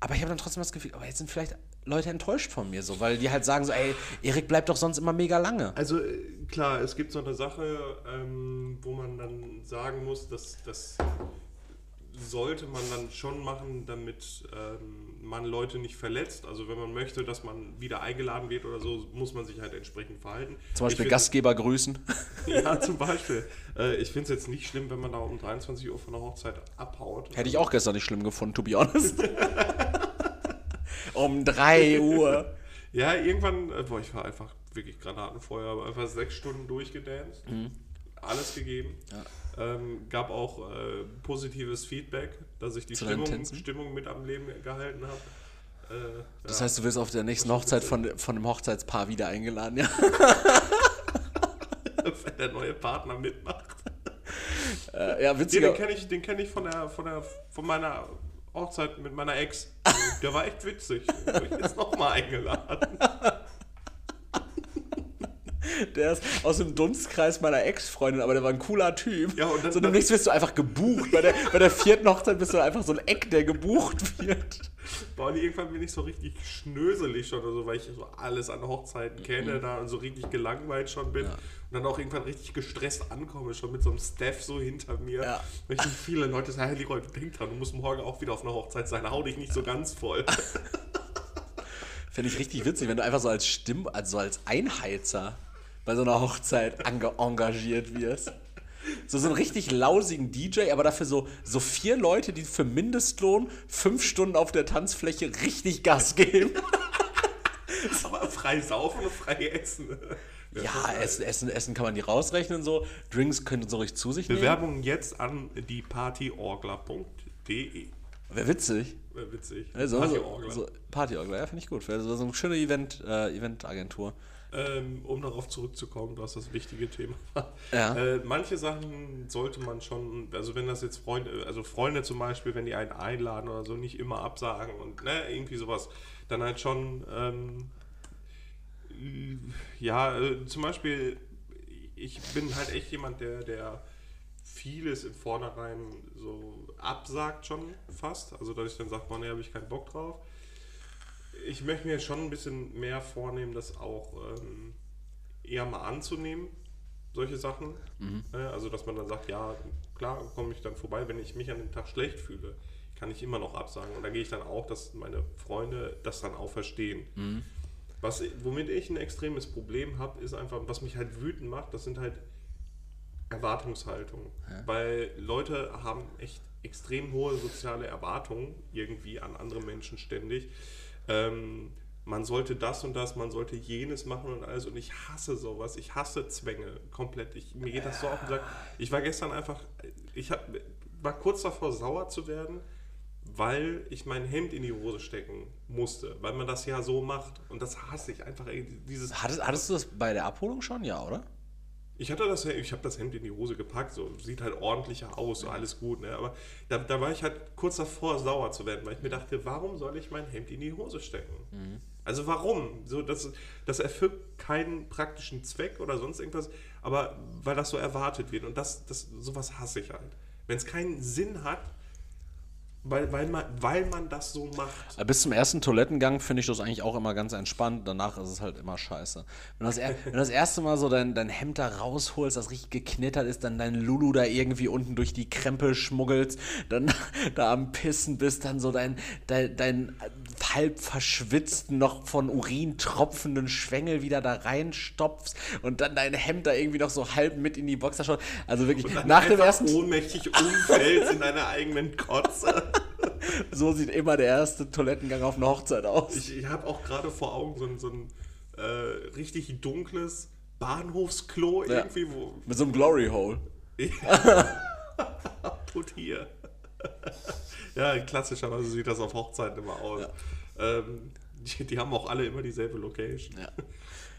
Aber ich habe dann trotzdem das Gefühl, aber jetzt sind vielleicht Leute enttäuscht von mir so, weil die halt sagen so, ey, Erik bleibt doch sonst immer mega lange. Also äh, klar, es gibt so eine Sache, ähm, wo man dann sagen muss, dass das sollte man dann schon machen, damit ähm, man Leute nicht verletzt. Also wenn man möchte, dass man wieder eingeladen wird oder so, muss man sich halt entsprechend verhalten. Zum Beispiel find- Gastgeber grüßen. Ja, zum Beispiel. Äh, ich finde es jetzt nicht schlimm, wenn man da um 23 Uhr von der Hochzeit abhaut. Hätte ich auch gestern nicht schlimm gefunden, to be honest. um 3 Uhr. Ja, irgendwann, äh, boah, ich war einfach wirklich Granatenfeuer, aber einfach sechs Stunden durchgedanced, Mhm. alles gegeben. Ähm, gab auch äh, positives Feedback, dass ich die Stimmung? Stimmung mit am Leben gehalten habe. Äh, Das ja. heißt, du wirst auf der nächsten Hochzeit von, von dem Hochzeitspaar wieder eingeladen, ja? wenn der neue Partner mitmacht. Äh, ja, Ja, witziger. den kenne ich, den kenn ich von, der, von, der, von meiner Hochzeit mit meiner Ex. Der war echt witzig. Hab ich jetzt nochmal eingeladen. Der ist aus dem Dunstkreis meiner Ex-Freundin, aber der war ein cooler Typ. Ja, und dann- so demnächst wirst du einfach gebucht. Bei der, bei der vierten Hochzeit bist du einfach so ein Eck, der gebucht wird. Boah, irgendwann bin ich so richtig schnöselig schon oder so, weil ich so alles an Hochzeiten kenne Mhm. da und so richtig gelangweilt schon bin. Und dann auch irgendwann richtig gestresst ankomme, schon mit so einem Staff so hinter mir. Ja. Richtig viele Leute sagen, hey Leroy, denk dran, du musst morgen auch wieder auf einer Hochzeit sein, hau dich nicht so ganz voll. Fände ich richtig witzig, wenn du einfach so als Stimm, also als Einheizer bei so einer Hochzeit engagiert wirst. So, so einen richtig lausigen DJ, aber dafür so, so vier Leute, die für Mindestlohn fünf Stunden auf der Tanzfläche richtig Gas geben. Aber frei saufen und frei essen. Ja, Essen, Essen, Essen kann man die rausrechnen so. Drinks können so richtig zu sich nehmen. Bewerbung jetzt an die partyorgler.de. Wäre witzig. Wäre witzig. Also, Partyorgler. so, Partyorgler, ja, finde ich gut. Wäre so, so eine schöne Event, äh, Eventagentur. Ähm, um darauf zurückzukommen, was das wichtige Thema war. Ja. Äh, manche Sachen sollte man schon, also wenn das jetzt Freunde, also Freunde zum Beispiel, wenn die einen einladen oder so, nicht immer absagen und ne, irgendwie sowas, dann halt schon, ähm, ja, äh, zum Beispiel, ich bin halt echt jemand, der, der vieles im Vornherein so absagt schon fast, also dass ich dann sage, boah, ne, habe ich keinen Bock drauf ich möchte mir schon ein bisschen mehr vornehmen, das auch ähm, eher mal anzunehmen, solche Sachen. Äh, also, dass man dann sagt, ja, klar, komme ich dann vorbei, wenn ich mich an dem Tag schlecht fühle, kann ich immer noch absagen. Und da gehe ich dann auch, dass meine Freunde das dann auch verstehen. Was, womit ich ein extremes Problem habe, ist einfach, was mich halt wütend macht, das sind halt Erwartungshaltungen. Weil Leute haben echt extrem hohe soziale Erwartungen irgendwie an andere Menschen ständig. Ähm, man sollte das und das, man sollte jenes machen und alles. Und ich hasse sowas. Ich hasse Zwänge komplett. Ich, mir geht das so auf den Sack. Ich war gestern einfach, ich hab, war kurz davor, sauer zu werden, weil ich mein Hemd in die Hose stecken musste. Weil man das ja so macht. Und das hasse ich einfach. Dieses Hattest, hattest du das bei der Abholung schon? Ja, oder? Ich hatte das, ich habe das Hemd in die Hose gepackt, so sieht halt ordentlicher aus, so alles gut, ne? Aber da, da war ich halt kurz davor, sauer zu werden, weil ich mir dachte, warum soll ich mein Hemd in die Hose stecken? Also warum? So, das, das erfüllt keinen praktischen Zweck oder sonst irgendwas, aber weil das so erwartet wird. Und das, das, sowas hasse ich halt. Wenn es keinen Sinn hat, weil, weil, man, weil man das so macht. Äh, Bis zum ersten Toilettengang finde ich das eigentlich auch immer ganz entspannt. Danach ist es halt immer scheiße. Wenn du das, wenn das erste Mal so dein, dein Hemd da rausholst, das richtig geknittert ist, dann dein Lulu da irgendwie unten durch die Krempe schmuggelst, dann da am Pissen bist, dann so dein, dein, dein halb verschwitzten, noch von Urin tropfenden Schwengel wieder da reinstopfst und dann dein Hemd da irgendwie noch so halb mit in die Boxer schaut. Also wirklich, nach dem ersten, ohnmächtig umfällst in deiner eigenen Kotze. so sieht immer der erste Toilettengang auf einer Hochzeit aus. Ich, ich habe auch gerade vor Augen so ein, so ein äh, richtig dunkles Bahnhofsklo Ja. irgendwie, wo. Mit so einem Glory Hole. Put hier. ja, klassischerweise sieht das auf Hochzeiten immer aus. Ähm, Die, die haben auch alle immer dieselbe Location. Ja.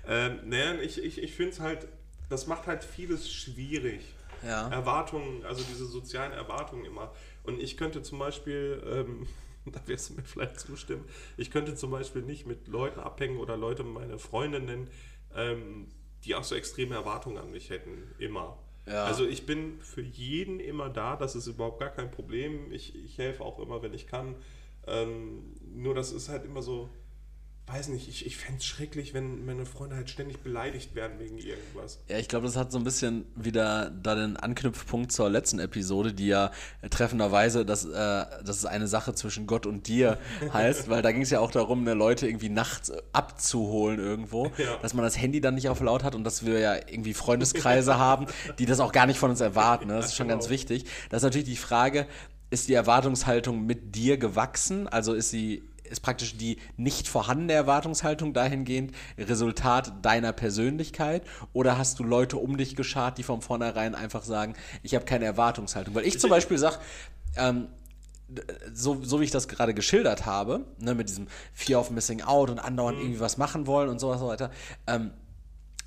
Ähm, naja, ich, ich, ich finde es halt, das macht halt vieles schwierig. Ja. Erwartungen, also diese sozialen Erwartungen immer. Und ich könnte zum Beispiel, ähm, da wirst du mir vielleicht zustimmen, ich könnte zum Beispiel nicht mit Leuten abhängen oder Leute meine Freundinnen, ähm, die auch so extreme Erwartungen an mich hätten, immer. Ja. Also ich bin für jeden immer da, das ist überhaupt gar kein Problem. Ich, ich helfe auch immer, wenn ich kann. Ähm, nur das ist halt immer so, weiß nicht, ich, ich fände es schrecklich, wenn meine Freunde halt ständig beleidigt werden wegen irgendwas. Ja, ich glaube, das hat so ein bisschen wieder da den Anknüpfpunkt zur letzten Episode, die ja treffenderweise, dass, äh, dass es eine Sache zwischen Gott und dir heißt, weil da ging es ja auch darum, ne, Leute irgendwie nachts abzuholen irgendwo, Ja. dass man das Handy dann nicht auf laut hat und dass wir ja irgendwie Freundeskreise haben, die das auch gar nicht von uns erwarten. Ne? Das ist schon ganz genau. wichtig. Das ist natürlich die Frage, ist die Erwartungshaltung mit dir gewachsen? Also ist sie ist praktisch die nicht vorhandene Erwartungshaltung dahingehend Resultat deiner Persönlichkeit oder hast du Leute um dich geschart, die von vornherein einfach sagen, ich habe keine Erwartungshaltung? Weil ich zum Beispiel sage, ähm, so, so wie ich das gerade geschildert habe, ne, mit diesem Fear of Missing Out und andauernd irgendwie was machen wollen und sowas und so weiter, ähm,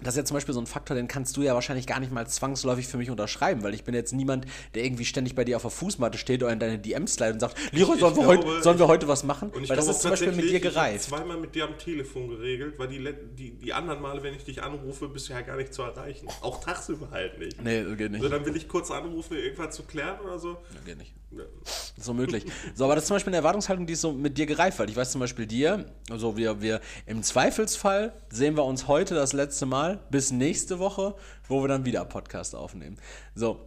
das ist ja zum Beispiel so ein Faktor, den kannst du ja wahrscheinlich gar nicht mal zwangsläufig für mich unterschreiben, weil ich bin jetzt niemand, der irgendwie ständig bei dir auf der Fußmatte steht oder in deine DMs slide und sagt, Leroy, sollen, wir, glaube, heute, sollen wir heute was machen? Und ich weil das ist zum Beispiel mit dir tatsächlich, ich hab gereift. zweimal mit dir am Telefon geregelt, weil die, die, die anderen Male, wenn ich dich anrufe, bist du ja gar nicht zu erreichen. Auch tagsüber halt nicht. Nee, geht nicht. So, dann will ich kurz anrufen, irgendwas zu klären oder so. Geht nicht. Ja. so möglich. So, aber das ist zum Beispiel eine Erwartungshaltung, die ist so mit dir gereift, weil ich weiß zum Beispiel dir, also wir, wir im Zweifelsfall sehen wir uns heute das letzte Mal bis nächste Woche, wo wir dann wieder Podcast aufnehmen. So.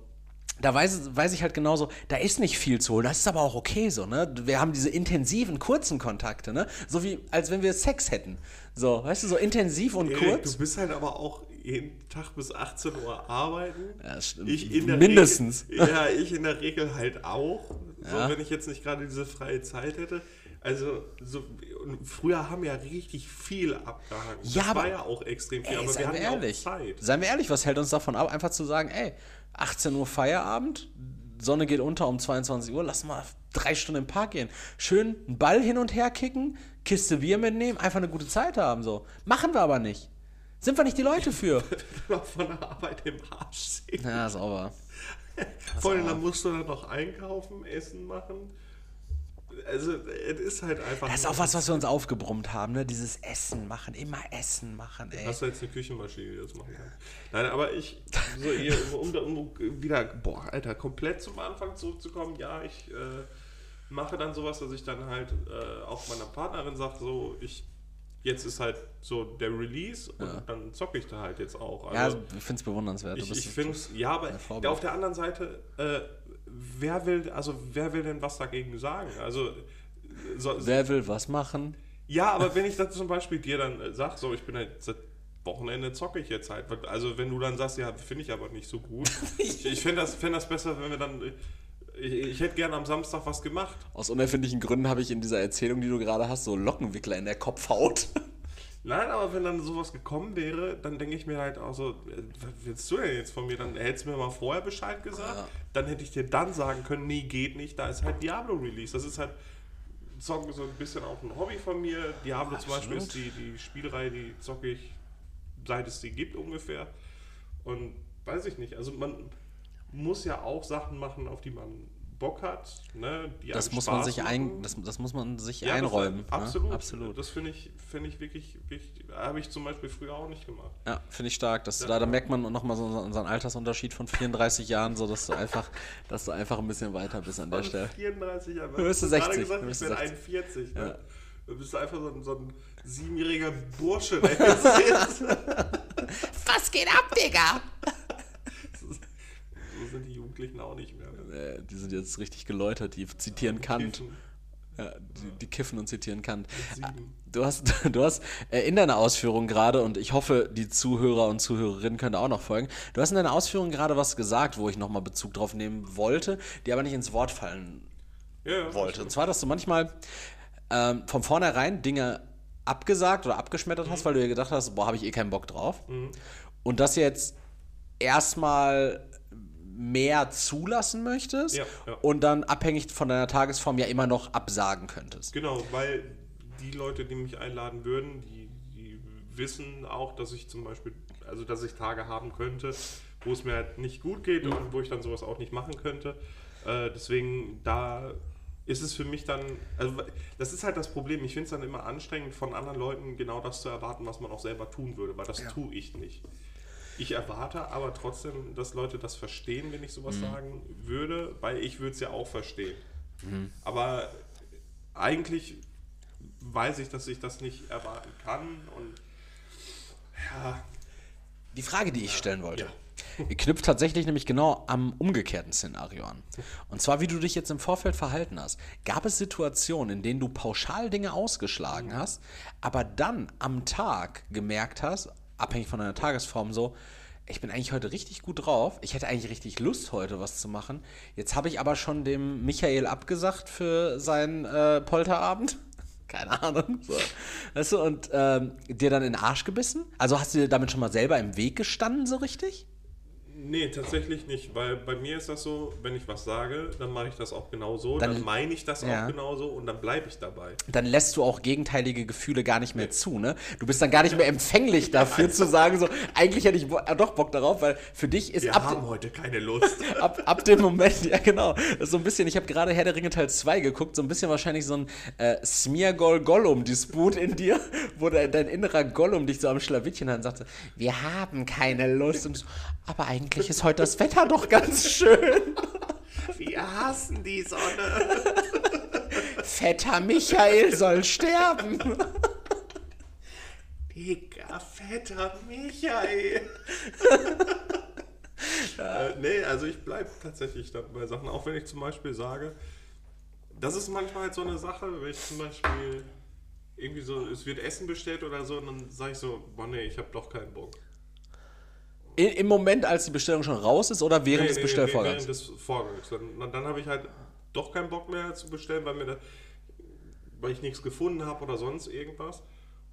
Da weiß, weiß ich halt genauso, da ist nicht viel zu holen, das ist aber auch okay so, ne? Wir haben diese intensiven, kurzen Kontakte, ne? So wie, als wenn wir Sex hätten. So, weißt du, so intensiv und Erik, kurz. du bist halt aber auch jeden Tag bis 18 Uhr arbeiten. Ja, das stimmt. Ich in der Mindestens. Regel, ja, ich in der Regel halt auch. So, Ja. wenn ich jetzt nicht gerade diese freie Zeit hätte. Also, so, früher haben ja richtig viel abgehangen. Ja, das aber- war ja auch extrem viel, Ey, aber wir seien hatten wir ja auch ehrlich. Zeit. Seien wir ehrlich, was hält uns davon ab, einfach zu sagen, ey, 18 Uhr Feierabend, Sonne geht unter um 22 Uhr, lass mal drei Stunden im Park gehen. Schön einen Ball hin und her kicken, Kiste Bier mitnehmen, einfach eine gute Zeit haben. So. Machen wir aber nicht. Sind wir nicht die Leute für? noch von der Arbeit im Arsch sehen. ja, sauber. Vor allem, dann musst du dann noch einkaufen, Essen machen. Also, es ist halt einfach. Das ist auch was, was wir uns aufgebrummt haben, ne? Dieses Essen machen, immer Essen machen, ey. Hast du jetzt eine Küchenmaschine, die das machen kann? Nein, aber ich, so um, um, um wieder, boah, Alter, komplett zum Anfang zurückzukommen, ja, ich äh, mache dann sowas, dass ich dann halt äh, auch meiner Partnerin sage, so, ich, jetzt ist halt so der Release und Ja. dann zocke ich da halt jetzt auch. ja, Also, ich finde es bewundernswert. Ich, ich finde ja, aber ja, auf der anderen Seite, äh, wer will, also wer will denn was dagegen sagen? Also, so, Wer will was machen? ja, aber wenn ich dann zum Beispiel dir dann äh, sag, so, ich bin halt seit Wochenende zocke ich jetzt halt. Also wenn du dann sagst, ja, finde ich aber nicht so gut. ich ich fände das, fänd das besser, wenn wir dann. Ich, ich hätte gerne am Samstag was gemacht. Aus unerfindlichen Gründen habe ich in dieser Erzählung, die du gerade hast, so Lockenwickler in der Kopfhaut. Nein, aber wenn dann sowas gekommen wäre, dann denke ich mir halt auch so, äh, was willst du denn jetzt von mir? Dann hättest du mir mal vorher Bescheid gesagt. Ja. Dann hätte ich dir dann sagen können, nee, geht nicht, da ist halt Diablo Release. Das ist halt Zocken so ein bisschen auch ein Hobby von mir. Diablo zum Beispiel ist die, die Spielreihe, die zocke ich, seit es sie gibt ungefähr. Und weiß ich nicht, also man muss ja auch Sachen machen, auf die man Bock hat. Ne, Das muss man sich ein, das, das muss man sich Ja, das- einräumen. Absolut. Ne? Absolut. Das finde ich, finde ich wirklich, wirklich habe ich zum Beispiel früher auch nicht gemacht. Ja, finde ich stark. Dass du Ja. da, da merkt man nochmal so unseren Altersunterschied von 34 Jahren, so dass du einfach, dass du einfach ein bisschen weiter bist an der Von Stelle. 34 Jahre. Du bist hast gerade 60, gesagt, ich bin 60. 41. Ne? Ja. Du bist einfach so ein, so ein siebenjähriger Bursche, der jetzt sitzt. Was geht ab, Digga? Sind die Jugendlichen auch nicht mehr. Ne? Äh, die sind jetzt richtig geläutert, die zitieren Kant. Kiffen Ja, die, die kiffen und zitieren Kant. sieben. Du hast, du hast äh, in deiner Ausführung gerade, und ich hoffe, die Zuhörer und Zuhörerinnen können da auch noch folgen, du hast in deiner Ausführung gerade was gesagt, wo ich nochmal Bezug drauf nehmen wollte, die aber nicht ins Wort fallen Ja, ja, wollte. Und zwar, dass du manchmal ähm, von vornherein Dinge abgesagt oder abgeschmettert Mhm. hast, weil du dir gedacht hast, boah, habe ich eh keinen Bock drauf. Und das jetzt erstmal mehr zulassen möchtest Ja, ja. und dann abhängig von deiner Tagesform ja immer noch absagen könntest. Genau, weil die Leute, die mich einladen würden, die, die wissen auch, dass ich zum Beispiel, also dass ich Tage haben könnte, wo es mir halt nicht gut geht Mhm. und wo ich dann sowas auch nicht machen könnte. Äh, deswegen, da ist es für mich dann, also das ist halt das Problem. Ich finde es dann immer anstrengend, von anderen Leuten genau das zu erwarten, was man auch selber tun würde, weil das Ja. tue ich nicht. Ich erwarte aber trotzdem, dass Leute das verstehen, wenn ich sowas Mhm. sagen würde, weil ich würde es ja auch verstehen. Mhm. Aber eigentlich weiß ich, dass ich das nicht erwarten kann und ja, Die Frage, die ich stellen wollte, knüpft tatsächlich nämlich genau am umgekehrten Szenario an. Und zwar, wie du dich jetzt im Vorfeld verhalten hast. Gab es Situationen, in denen du pauschal Dinge ausgeschlagen hast, aber dann am Tag gemerkt hast, abhängig von deiner Tagesform so, ich bin eigentlich heute richtig gut drauf. Ich hätte eigentlich richtig Lust, heute was zu machen. Jetzt habe ich aber schon dem Michael abgesagt für seinen äh, Polterabend. Keine Ahnung. So. Weißt du, und ähm, dir dann in den Arsch gebissen? Also hast du dir damit schon mal selber im Weg gestanden, so richtig? Nee, tatsächlich nicht, weil bei mir ist das so, wenn ich was sage, dann mache ich das auch genauso, Dann- dann, meine ich das ja. auch genauso und dann bleibe ich dabei. Dann lässt du auch gegenteilige Gefühle gar nicht mehr zu, ne? Du bist dann gar nicht mehr empfänglich dafür zu sagen, so, eigentlich hätte ich bo äh, doch Bock darauf, weil für dich ist Wir ab, haben heute keine Lust. ab, ab dem Moment, ja genau, so ein bisschen, ich habe gerade Herr der Ringe Teil 2 geguckt, so ein bisschen wahrscheinlich so ein äh, Smeargol-Gollum-Disput in dir, wo dein, dein innerer Gollum dich so am Schlawittchen hat und sagte, wir haben keine Lust. Und so, aber eigentlich ist heute das Wetter doch ganz schön. Wir hassen die Sonne. Fetter Michael soll sterben. Dicker, fetter Michael. äh, nee, also ich bleibe tatsächlich bei Sachen, auch wenn ich zum Beispiel sage, das ist manchmal halt so eine Sache, wenn ich zum Beispiel irgendwie so, es wird Essen bestellt oder so, und dann sage ich so, boah nee, ich habe doch keinen Bock. Im Moment, als die Bestellung schon raus ist oder während Nee, des nee, Bestellvorgangs? Während des Vorgangs. Dann, dann habe ich halt doch keinen Bock mehr zu bestellen, weil, mir da, weil ich nichts gefunden habe oder sonst irgendwas.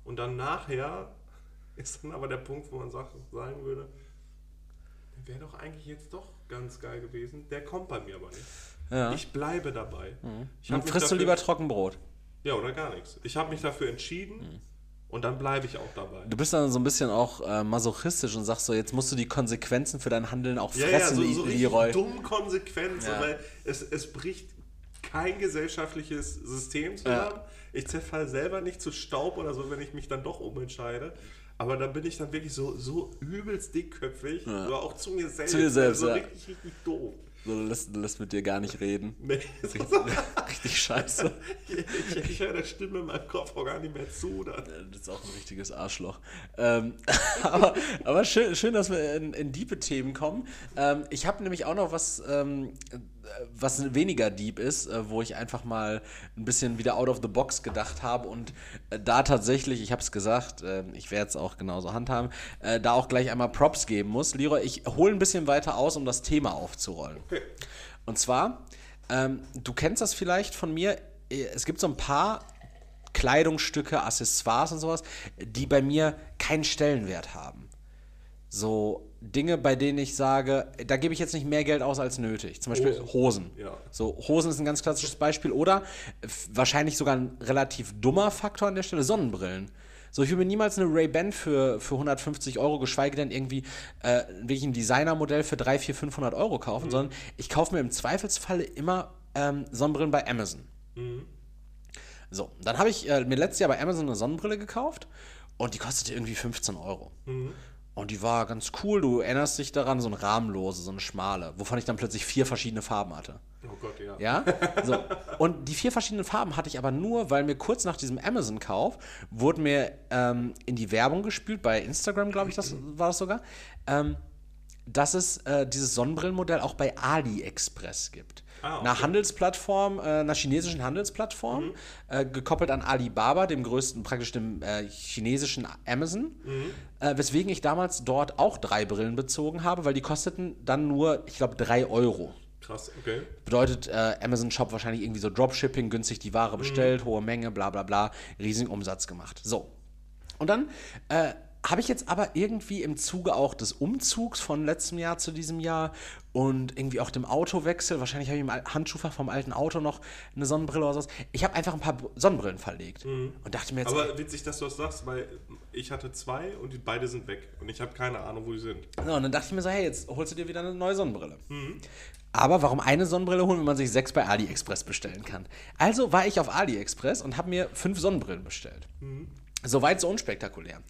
Und dann nachher ist dann aber der Punkt, wo man sagt, sagen würde, der wäre doch eigentlich jetzt doch ganz geil gewesen. Der kommt bei mir aber nicht. Ja. Ich bleibe dabei. Ich Dann frisst du dafür- lieber Trockenbrot. Ja, oder gar nichts. Ich habe mich dafür entschieden und dann bleibe ich auch dabei. Du bist dann so ein bisschen auch äh, masochistisch und sagst so, jetzt musst du die Konsequenzen für dein Handeln auch Ja, ja, fressen, so, so Leroy. dumm Konsequenz, Ja. weil es, es bricht kein gesellschaftliches System Ja. zusammen. Ich zerfall selber nicht zu Staub oder so, wenn ich mich dann doch umentscheide. Aber da bin ich dann wirklich so, so übelst dickköpfig, aber auch zu mir selbst. Zu dir selbst, so ja. richtig, richtig doof. So, du, lässt, lässt mit dir gar nicht reden. Nee, Richtig scheiße. ich, ich, ich höre der Stimme in meinem Kopf auch gar nicht mehr zu. Dann. Das ist auch ein richtiges Arschloch. Ähm, aber aber schön, schön, dass wir in, in diepe Themen kommen. Ähm, ich habe nämlich auch noch was, ähm, äh, was weniger deep ist, äh, wo ich einfach mal ein bisschen wieder out of the box gedacht habe und äh, da tatsächlich, ich habe es gesagt, äh, ich werde es auch genauso handhaben, äh, da auch gleich einmal Props geben muss. Leroy, ich hole ein bisschen weiter aus, um das Thema aufzurollen. Okay. Und zwar, ähm, du kennst das vielleicht von mir, es gibt so ein paar Kleidungsstücke, Accessoires und sowas, die bei mir keinen Stellenwert haben. So Dinge, bei denen ich sage, da gebe ich jetzt nicht mehr Geld aus als nötig. Zum Beispiel Hosen. Hosen. Ja. So, Hosen ist ein ganz klassisches Beispiel. Oder wahrscheinlich sogar ein relativ dummer Faktor an der Stelle, Sonnenbrillen. So, ich würde mir niemals eine Ray-Ban für, für 150 Euro, geschweige denn irgendwie äh, wirklich ein Designermodell für 3, 4, 500 Euro kaufen, sondern ich kaufe mir im Zweifelsfalle immer ähm, Sonnenbrillen bei Amazon. So, dann habe ich äh, mir letztes Jahr bei Amazon eine Sonnenbrille gekauft und die kostete irgendwie 15 Euro. Und die war ganz cool, du erinnerst dich daran, so eine rahmenlose, so eine schmale, wovon ich dann plötzlich vier verschiedene Farben hatte. Oh Gott, ja. Ja? So. Und die vier verschiedenen Farben hatte ich aber nur, weil mir kurz nach diesem Amazon-Kauf wurde mir ähm, in die Werbung gespült, bei Instagram, glaube ich, das war das sogar, ähm, dass es äh, dieses Sonnenbrillenmodell auch bei AliExpress gibt. Ah, okay. Einer Handelsplattform, äh, einer chinesischen Handelsplattform, äh, gekoppelt an Alibaba, dem größten, praktisch dem äh, chinesischen Amazon. Äh, weswegen ich damals dort auch drei Brillen bezogen habe, weil die kosteten dann nur, ich glaube, drei Euro. Krass, okay. Bedeutet äh, Amazon Shop wahrscheinlich irgendwie so Dropshipping, günstig die Ware bestellt, hohe Menge, bla bla bla, riesigen Umsatz gemacht. So. Und dann äh, habe ich jetzt aber irgendwie im Zuge auch des Umzugs von letztem Jahr zu diesem Jahr und irgendwie auch dem Autowechsel, wahrscheinlich habe ich im Handschuhfach vom alten Auto noch eine Sonnenbrille oder sowas. Ich habe einfach ein paar Sonnenbrillen verlegt und dachte mir jetzt, Aber witzig, dass du das sagst, weil ich hatte zwei und die beide sind weg. Und ich habe keine Ahnung, wo die sind. so, und dann dachte ich mir so, hey, jetzt holst du dir wieder eine neue Sonnenbrille. Aber warum eine Sonnenbrille holen, wenn man sich sechs bei AliExpress bestellen kann? Also war ich auf AliExpress und habe mir fünf Sonnenbrillen bestellt. Soweit so unspektakulär.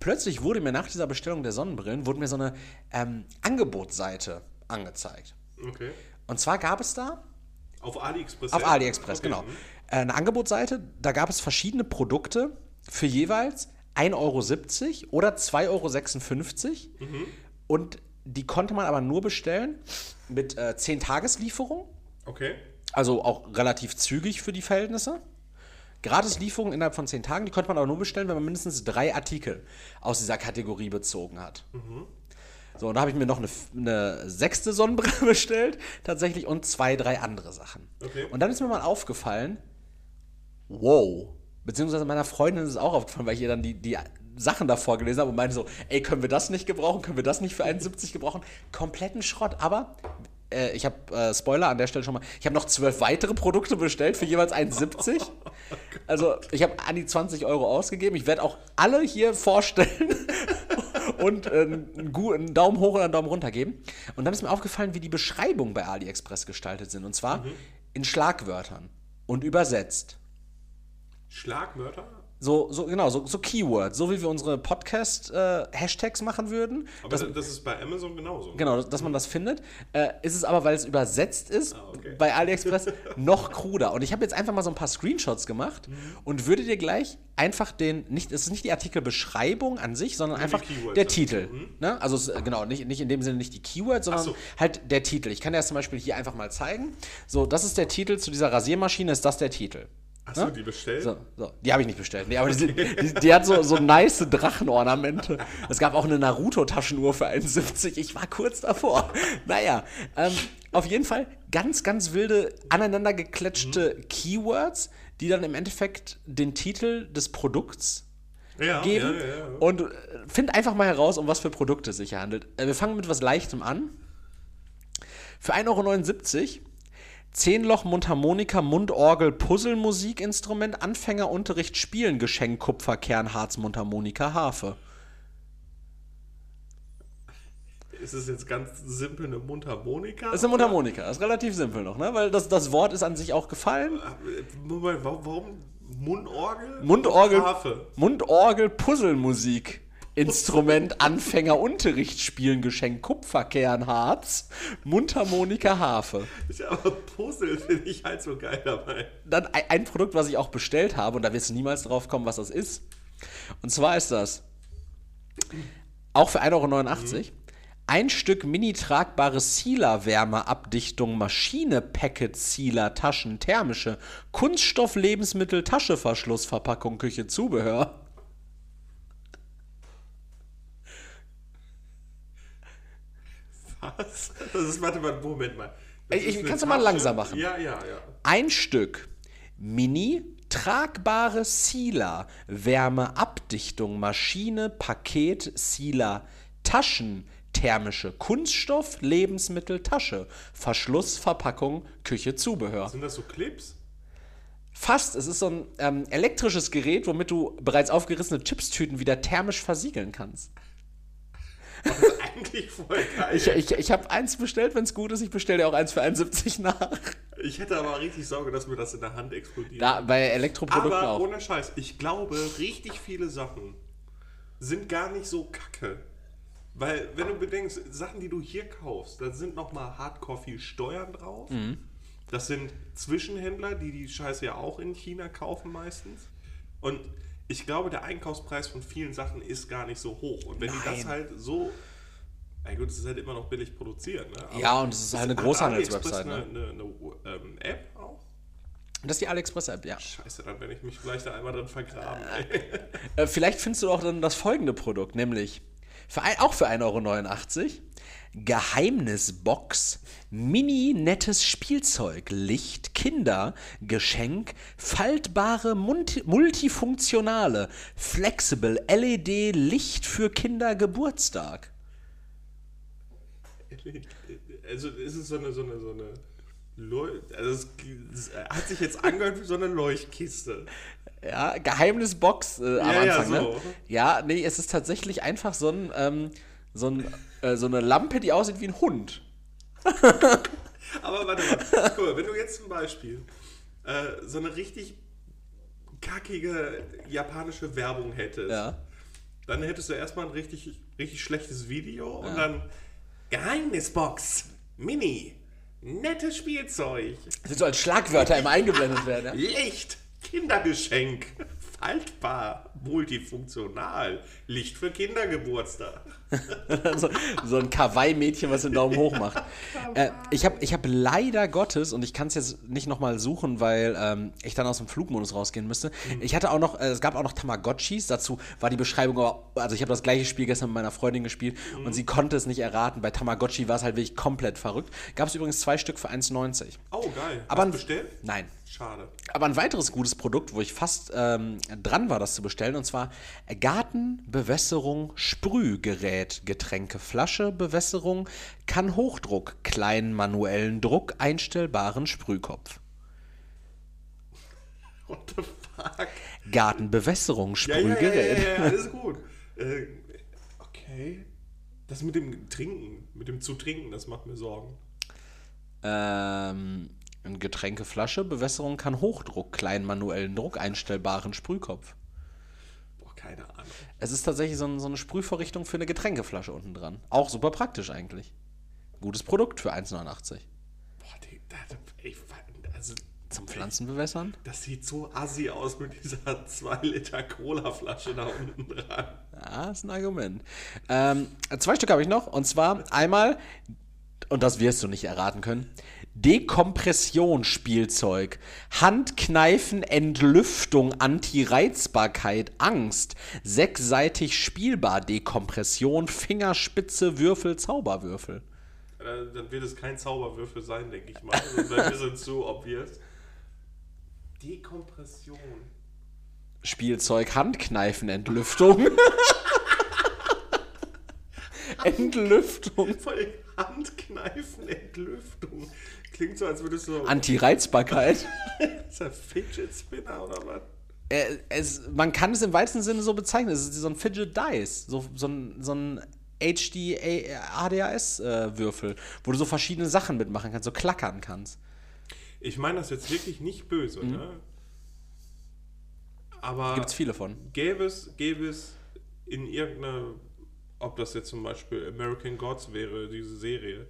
Plötzlich wurde mir nach dieser Bestellung der Sonnenbrillen, wurde mir so eine ähm, Angebotsseite angezeigt. Okay. Und zwar gab es da Auf AliExpress? auf? AliExpress, Okay. genau. Mhm. Äh, Eine Angebotsseite, da gab es verschiedene Produkte für jeweils 1,70 Euro oder 2,56 Euro. Und die konnte man aber nur bestellen mit äh, 10 Tageslieferung, Okay. also auch relativ zügig für die Verhältnisse. Gratislieferung innerhalb von 10 Tagen, die konnte man aber nur bestellen, wenn man mindestens drei Artikel aus dieser Kategorie bezogen hat. So, und da habe ich mir noch eine, eine sechste Sonnenbrille bestellt, tatsächlich, und zwei, drei andere Sachen. Okay. Und dann ist mir mal aufgefallen, wow, beziehungsweise meiner Freundin ist es auch aufgefallen, weil ich ihr dann die, die Sachen davor gelesen habe und meinte so, ey, können wir das nicht gebrauchen, können wir das nicht für 71 gebrauchen? Kompletten Schrott, aber äh, ich habe, äh, Spoiler an der Stelle schon mal, ich habe noch zwölf weitere Produkte bestellt für jeweils 1,70. Also ich habe an die 20 Euro ausgegeben. Ich werde auch alle hier vorstellen und äh, einen, einen Daumen hoch oder einen Daumen runter geben. Und dann ist mir aufgefallen, wie die Beschreibungen bei AliExpress gestaltet sind. Und zwar in Schlagwörtern und übersetzt. Schlagwörter? So, so genau, so, so Keywords, so wie wir unsere Podcast-Hashtags machen würden. Aber Das, das, ist bei Amazon genauso. genau, dass man das findet. Äh, ist es aber, weil es übersetzt ist, Ah, okay. bei AliExpress noch kruder. Und ich habe jetzt einfach mal so ein paar Screenshots gemacht Mhm. und würde dir gleich einfach den, nicht, es ist nicht die Artikelbeschreibung an sich, sondern die einfach der. Titel. Ne? Also es, äh, genau, nicht, nicht in dem Sinne nicht die Keywords, sondern so. halt der Titel. Ich kann dir das zum Beispiel hier einfach mal zeigen. So, das ist der Titel zu dieser Rasiermaschine, ist das der Titel. Hast du die bestellt? So, so. Die habe ich nicht bestellt. Nee, aber die, die, die hat so, so nice Drachenornamente. Es gab auch eine Naruto-Taschenuhr für 71. Ich war kurz davor. Naja, ähm, auf jeden Fall ganz, ganz wilde, aneinander gekletschte Keywords, die dann im Endeffekt den Titel des Produkts ja, geben. Ja, ja, ja. Und äh, find einfach mal heraus, um was für Produkte es sich hier handelt. Äh, Wir fangen mit was Leichtem an. Für 1,79 Euro 10 Loch Mundharmonika, Mundorgel, Puzzlemusikinstrument, Anfängerunterricht, Spielen, Geschenk, Kupferkern, Harz, Mundharmonika, Harfe. Ist es jetzt ganz simpel eine Mundharmonika? Das ist eine Mundharmonika, das ist relativ simpel noch, ne? Weil das, das Wort ist an sich auch gefallen. Moment, warum, Mundorgel? Mundorgel, Und Harfe. Mundorgel, Puzzlemusik. Instrument, Anfängerunterricht, Spielen, Geschenk, Kupferkern, Harz, Mundharmonika, Harfe. Ja, aber Puzzle finde ich halt so geil dabei. dann ein, ein Produkt, was ich auch bestellt habe, und da wirst du niemals drauf kommen, was das ist. Und zwar ist das auch für 1,89 Euro ein Stück mini tragbare Sealer-Wärmeabdichtung, Maschine, Packet, Sealer, Taschen, thermische, Kunststoff, Lebensmittel, Tascheverschluss, Verpackung, Küche, Zubehör. Was? Das ist, warte mal, Moment mal. Das ich- kannst du mal langsam machen? Ja, ja, ja. Ein Stück Mini tragbare Sealer, Wärmeabdichtung, Maschine, Paket, Sealer, Taschen, thermische Kunststoff, Lebensmittel, Tasche, Verschluss, Verpackung, Küche, Zubehör. Sind das so Clips? Fast, es ist so ein ähm, elektrisches Gerät, womit du bereits aufgerissene Chipstüten wieder thermisch versiegeln kannst. Das ist eigentlich voll geil. Ich, ich, ich habe eins bestellt, wenn es gut ist, ich bestelle dir auch eins für 71 nach. Ich hätte aber richtig Sorge, dass mir das in der Hand explodiert. Da, bei Elektroprodukten aber auch. ohne Scheiß, ich glaube, richtig viele Sachen sind gar nicht so kacke. Weil, wenn du bedenkst, Sachen, die du hier kaufst, da sind nochmal hardcore viel Steuern drauf. Mhm. Das sind Zwischenhändler, die die Scheiße ja auch in China kaufen meistens. Und ich glaube, der Einkaufspreis von vielen Sachen ist gar nicht so hoch. Und wenn die das Nein. halt so. Na gut, es ist halt immer noch billig produziert. Ne? Ja, und es ist halt eine Großhandelswebsite, ne? Eine, eine, eine ähm, App auch? Das ist die AliExpress-App, ja. Scheiße, dann werde ich mich vielleicht da einmal drin vergraben. Ey. Äh, vielleicht findest du auch dann das folgende Produkt, nämlich Für ein, auch für 1,89 Euro. Geheimnisbox, mini nettes Spielzeug, Licht, Kinder, Geschenk, faltbare, multi multifunktionale, flexible LED Licht für Kinder Geburtstag. Also ist es so eine, so eine, so eine Leu also es, hat sich jetzt angehört wie so eine Leuchtkiste. Ja, Geheimnisbox äh, am Ja, ja, Anfang, so. ne? Ja, nee, es ist tatsächlich einfach so ein, ähm, so, ein äh, so eine Lampe, die aussieht wie ein Hund. Aber warte mal, guck mal, wenn du jetzt zum Beispiel äh, so eine richtig kackige japanische Werbung hättest, Ja. dann hättest du erstmal ein richtig, richtig schlechtes Video und dann Geheimnisbox, Mini, nettes Spielzeug, Das sind so als Schlagwörter immer eingeblendet werden. Ja? Licht, Kindergeschenk, faltbar, multifunktional, Licht für Kindergeburtstag. so, so ein Kawaii-Mädchen, was den Daumen hoch macht. Äh, ich habe ich hab leider Gottes, und ich kann es jetzt nicht nochmal suchen, weil ähm, ich dann aus dem Flugmodus rausgehen müsste. Ich hatte auch noch, äh, es gab auch noch Tamagotchis, dazu war die Beschreibung, aber, also ich habe das gleiche Spiel gestern mit meiner Freundin gespielt und sie konnte es nicht erraten. Bei Tamagotchi war es halt wirklich komplett verrückt. Gab es übrigens zwei Stück für 1,90. Oh, geil. Aber Hast bestellt? Nein. Schade. Aber ein weiteres gutes Produkt, wo ich fast ähm, dran war, das zu bestellen, und zwar Gartenbewässerung Sprühgerät, Getränkeflasche, Bewässerung, kann Hochdruck, kleinen manuellen Druck, einstellbaren Sprühkopf. What the fuck? Gartenbewässerung Ja, ja, ja, ja, Sprühgerät. ja, ja, alles gut. Äh, okay. Das mit dem Trinken, mit dem zu trinken, das macht mir Sorgen. Ähm, eine Getränkeflasche, Bewässerung kann Hochdruck, kleinen manuellen Druck, einstellbaren Sprühkopf. Boah, keine Ahnung. Es ist tatsächlich so, ein, so eine Sprühvorrichtung für eine Getränkeflasche unten dran. Auch super praktisch eigentlich. Gutes Produkt für 1,89. Boah, die, da, da, ey, also, Zum Pflanzenbewässern? das sieht so assi aus mit dieser 2 Liter Cola-Flasche da unten dran. Ja, ist ein Argument. Ähm, zwei Stück habe ich noch. Und zwar einmal, und das wirst du nicht erraten können, Dekompressionsspielzeug. Handkneifen, Entlüftung, Anti-Reizbarkeit, Angst. Sechsseitig spielbar, Dekompression, Fingerspitze, Würfel, Zauberwürfel. Äh, Dann wird es kein Zauberwürfel sein, denke ich mal. Also, wir sind zu obvious. Dekompression. Spielzeug, Handkneifen, Entlüftung. Entlüftung. Voll Handkneifen, Entlüftung. Klingt so, als würdest du. Anti-Reizbarkeit. Ist das ein Fidget Spinner oder was? Äh, es, man kann es im weitesten Sinne so bezeichnen. Es ist so ein Fidget Dice, so, so ein, so ein HD ADHS-Würfel, wo du so verschiedene Sachen mitmachen kannst, so klackern kannst. Ich meine das jetzt wirklich nicht böse, ne? Aber Gibt es viele von. gäbe es, gäbe es in irgendeiner, ob das jetzt zum Beispiel American Gods wäre, diese Serie,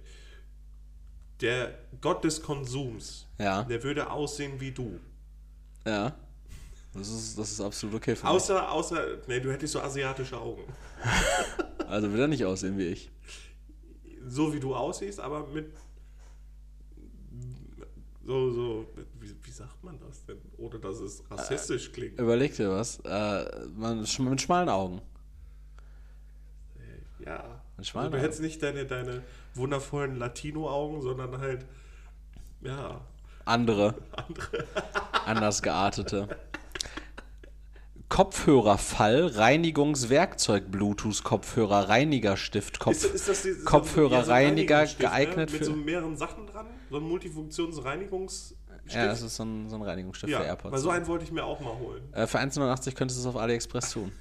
der Gott des Konsums, Ja. der würde aussehen wie du. Ja. Das ist, das ist absolut okay für mich. Außer, außer, ne, du hättest so asiatische Augen. Also will er nicht aussehen wie ich. So wie du aussiehst, aber mit so, so, wie, wie sagt man das denn? Ohne dass es rassistisch klingt. Überleg dir was. Äh, man, mit schmalen Augen. Ja. Ein Schwein, Also du ja. hättest nicht deine, deine wundervollen Latino-Augen, sondern halt, ja, Andere. andere. Anders geartete. Kopfhörerfall, Reinigungswerkzeug, Bluetooth-Kopfhörer, Reinigerstift, Kopf, Ist, so- Kopfhörerreiniger ja, so ein geeignet Mit für. so mehreren Sachen dran? So ein Multifunktionsreinigungsstift? ja, das ist so ein, so ein Reinigungsstift ja, für AirPods. weil so einen wollte ich mir auch mal holen. äh, für 1,89 könntest du es auf AliExpress tun.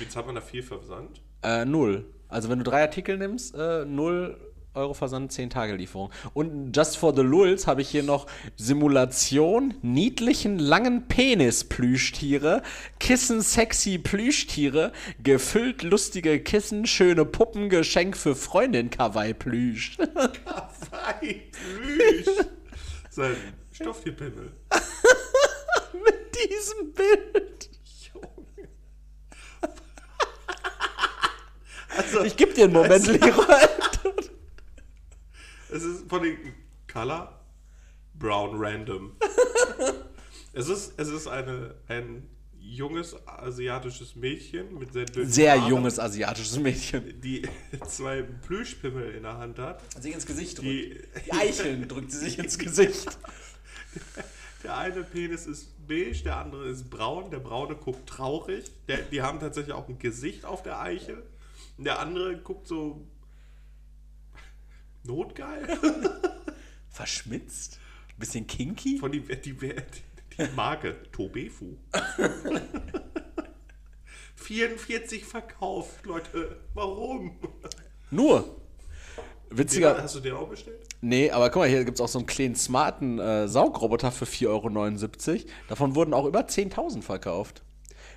Jetzt hat man da viel Versand. Äh, null. Also wenn du drei Artikel nimmst, äh, null Euro Versand, 10 Tage Lieferung. Und just for the lulz habe ich hier noch Simulation, niedlichen langen Penis-Plüschtiere, Kissen sexy Plüschtiere, gefüllt lustige Kissen, schöne Puppen, Geschenk für Freundin Kawaii Plüsch. Kawaii Plüsch. Sein Stofftierpimmel. Mit diesem Bild. Also, Ich gebe dir einen Moment, Leroy. es ist von den Color Brown Random. es ist, es ist eine, ein junges asiatisches Mädchen mit sehr dünnen Sehr Haaren, junges asiatisches Mädchen. die zwei Plüschpimmel in der Hand hat. Sich ins Gesicht Die, Die Eicheln drückt sie sich ins Gesicht. der eine Penis ist beige, der andere ist braun. Der braune guckt traurig. Der, die haben tatsächlich auch ein Gesicht auf der Eichel. Und der andere guckt so notgeil. Verschmitzt? Bisschen kinky? Von die, die, die, die Marke Tobefu. 44 verkauft, Leute. Warum? Nur. Den, Witziger. hast du den auch bestellt? Nee, aber guck mal, hier gibt es auch so einen kleinen smarten äh, Saugroboter für 4,79 Euro. Davon wurden auch über 10.000 verkauft.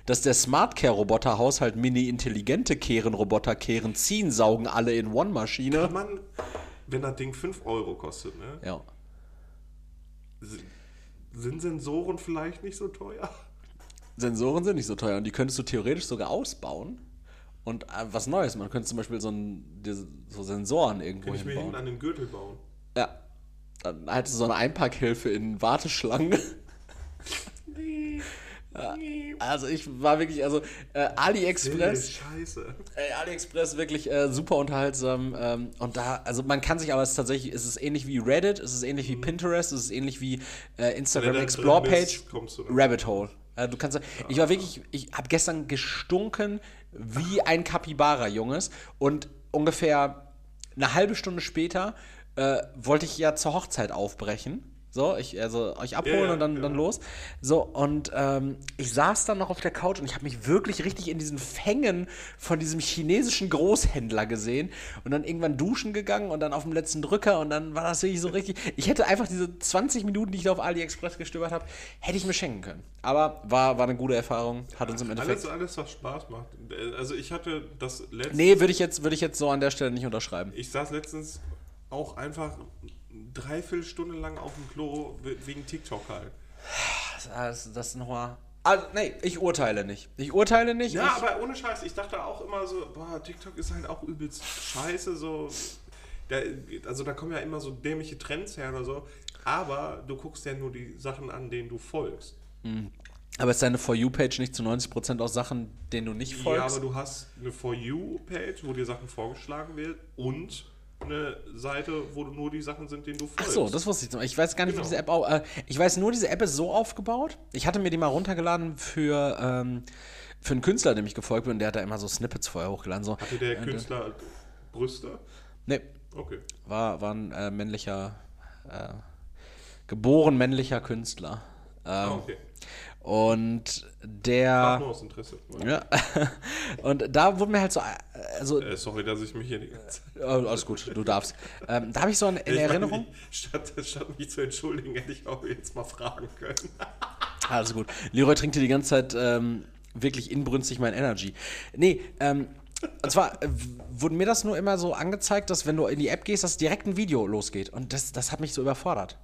Dass der Smart-Care-Roboter Haushalt mini-intelligente Kehren-Roboter kehren, ziehen, saugen alle in One-Maschine. Kann man, wenn das Ding 5 Euro kostet, ne? Ja. Sind- Sensoren vielleicht nicht so teuer? Sensoren sind nicht so teuer und die könntest du theoretisch sogar ausbauen. Und äh, was Neues, man könnte zum Beispiel so, ein, so Sensoren irgendwo Kann ich mir hinten an den Gürtel bauen? Ja. Dann hättest du so eine Einpackhilfe in Warteschlangen. Also ich war wirklich, also äh, AliExpress, Scheiße. Ey, AliExpress wirklich äh, super unterhaltsam. Ähm, und da, also man kann sich aber es ist tatsächlich, es ist ähnlich wie Reddit, es ist ähnlich wie Pinterest, es ist ähnlich wie äh, Instagram Explore Page, bist. Rabbit Hole. Äh, du kannst, ich war wirklich, ich habe gestern gestunken wie ein Kapibara, Junges. Und ungefähr eine halbe Stunde später äh, wollte ich ja zur Hochzeit aufbrechen. So, ich, also euch abholen ja, und dann, ja. dann los. So, und ähm, ich saß dann noch auf der Couch und ich habe mich wirklich richtig in diesen Fängen von diesem chinesischen Großhändler gesehen und dann irgendwann duschen gegangen und dann auf dem letzten Drücker und dann war das wirklich so richtig. Ich hätte einfach diese 20 Minuten, die ich da auf AliExpress gestöbert habe, hätte ich mir schenken können. Aber war, war eine gute Erfahrung, hat uns im Endeffekt. Alles, alles, was Spaß macht. Also ich hatte das letzte. Nee, würde ich, jetzt, würd ich jetzt so an der Stelle nicht unterschreiben. Ich saß letztens auch einfach dreiviertel Stunde lang auf dem Klo we- wegen TikTok halt. Das, das nochmal. Also, nee, ich urteile nicht. Ich urteile nicht. Ja, ich, aber ohne Scheiß, ich dachte auch immer so, boah, TikTok ist halt auch übelst scheiße, so. Da, also da kommen ja immer so dämliche Trends her oder so. Aber du guckst ja nur die Sachen an, denen du folgst. aber ist deine For You-Page nicht zu 90% aus Sachen, denen du nicht Ja, folgst? aber du hast eine For You-Page, wo dir Sachen vorgeschlagen wird und eine Seite, wo nur die Sachen sind, denen du Ach folgst. so, das wusste ich noch. Ich weiß gar nicht, Genau. wie diese App au äh, Ich weiß nur, diese App ist so aufgebaut. Ich hatte mir die mal runtergeladen für, ähm, für einen Künstler, dem ich gefolgt bin. Der hat da immer so Snippets vorher hochgeladen. So. Hatte der Künstler Brüste? Nee, Okay. war, war ein äh, männlicher, äh, geboren männlicher Künstler. Ähm, Ah, okay. Und der. nur aus Interesse. Ja. Und da wurde mir halt so. Also, Äh, sorry, dass ich mich hier die ganze Zeit. äh, alles gut, du darfst. Ähm, da habe ich so in, in Ich meine, Erinnerung. statt, statt mich zu entschuldigen, hätte ich auch jetzt mal fragen können. Alles gut. Leroy trinkt hier die ganze Zeit ähm, wirklich inbrünstig mein Energy. Nee, ähm, und zwar äh, wurde mir das nur immer so angezeigt, dass wenn du in die App gehst, dass direkt ein Video losgeht. Und das, das hat mich so überfordert.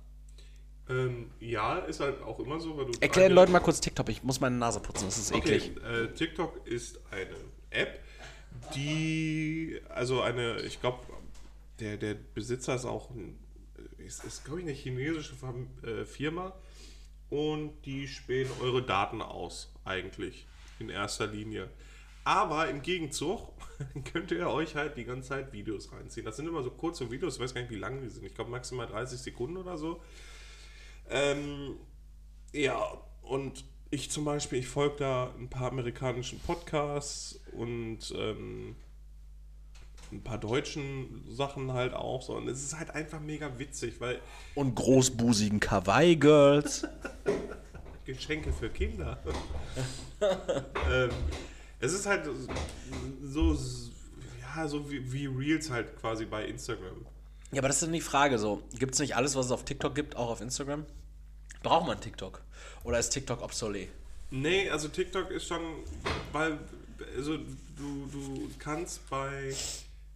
Ähm, ja, ist halt auch immer so, weil du. Erklär den Leuten mal kurz TikTok. Ich muss meine Nase putzen, das ist eklig. Okay, äh, TikTok ist eine App, die, also eine, ich glaube, der, der Besitzer ist auch, ein, ist, ist glaube ich, eine chinesische äh, Firma und die spähen eure Daten aus, eigentlich, in erster Linie. Aber im Gegenzug könnt ihr euch halt die ganze Zeit Videos reinziehen. Das sind immer so kurze Videos, ich weiß gar nicht, wie lang die sind. Ich glaube maximal 30 Sekunden oder so. Ähm, ja, und ich zum Beispiel, ich folge da ein paar amerikanischen Podcasts und ähm, ein paar deutschen Sachen halt auch so. Und es ist halt einfach mega witzig, weil Und großbusigen Kawaii-Girls. Geschenke für Kinder. ähm, es ist halt so, ja, so wie, wie Reels halt quasi bei Instagram. Ja, aber das ist dann die Frage so. Gibt es nicht alles, was es auf TikTok gibt, auch auf Instagram? Braucht man TikTok? Oder ist TikTok obsolet? Nee, also TikTok ist schon, weil, also du, du kannst bei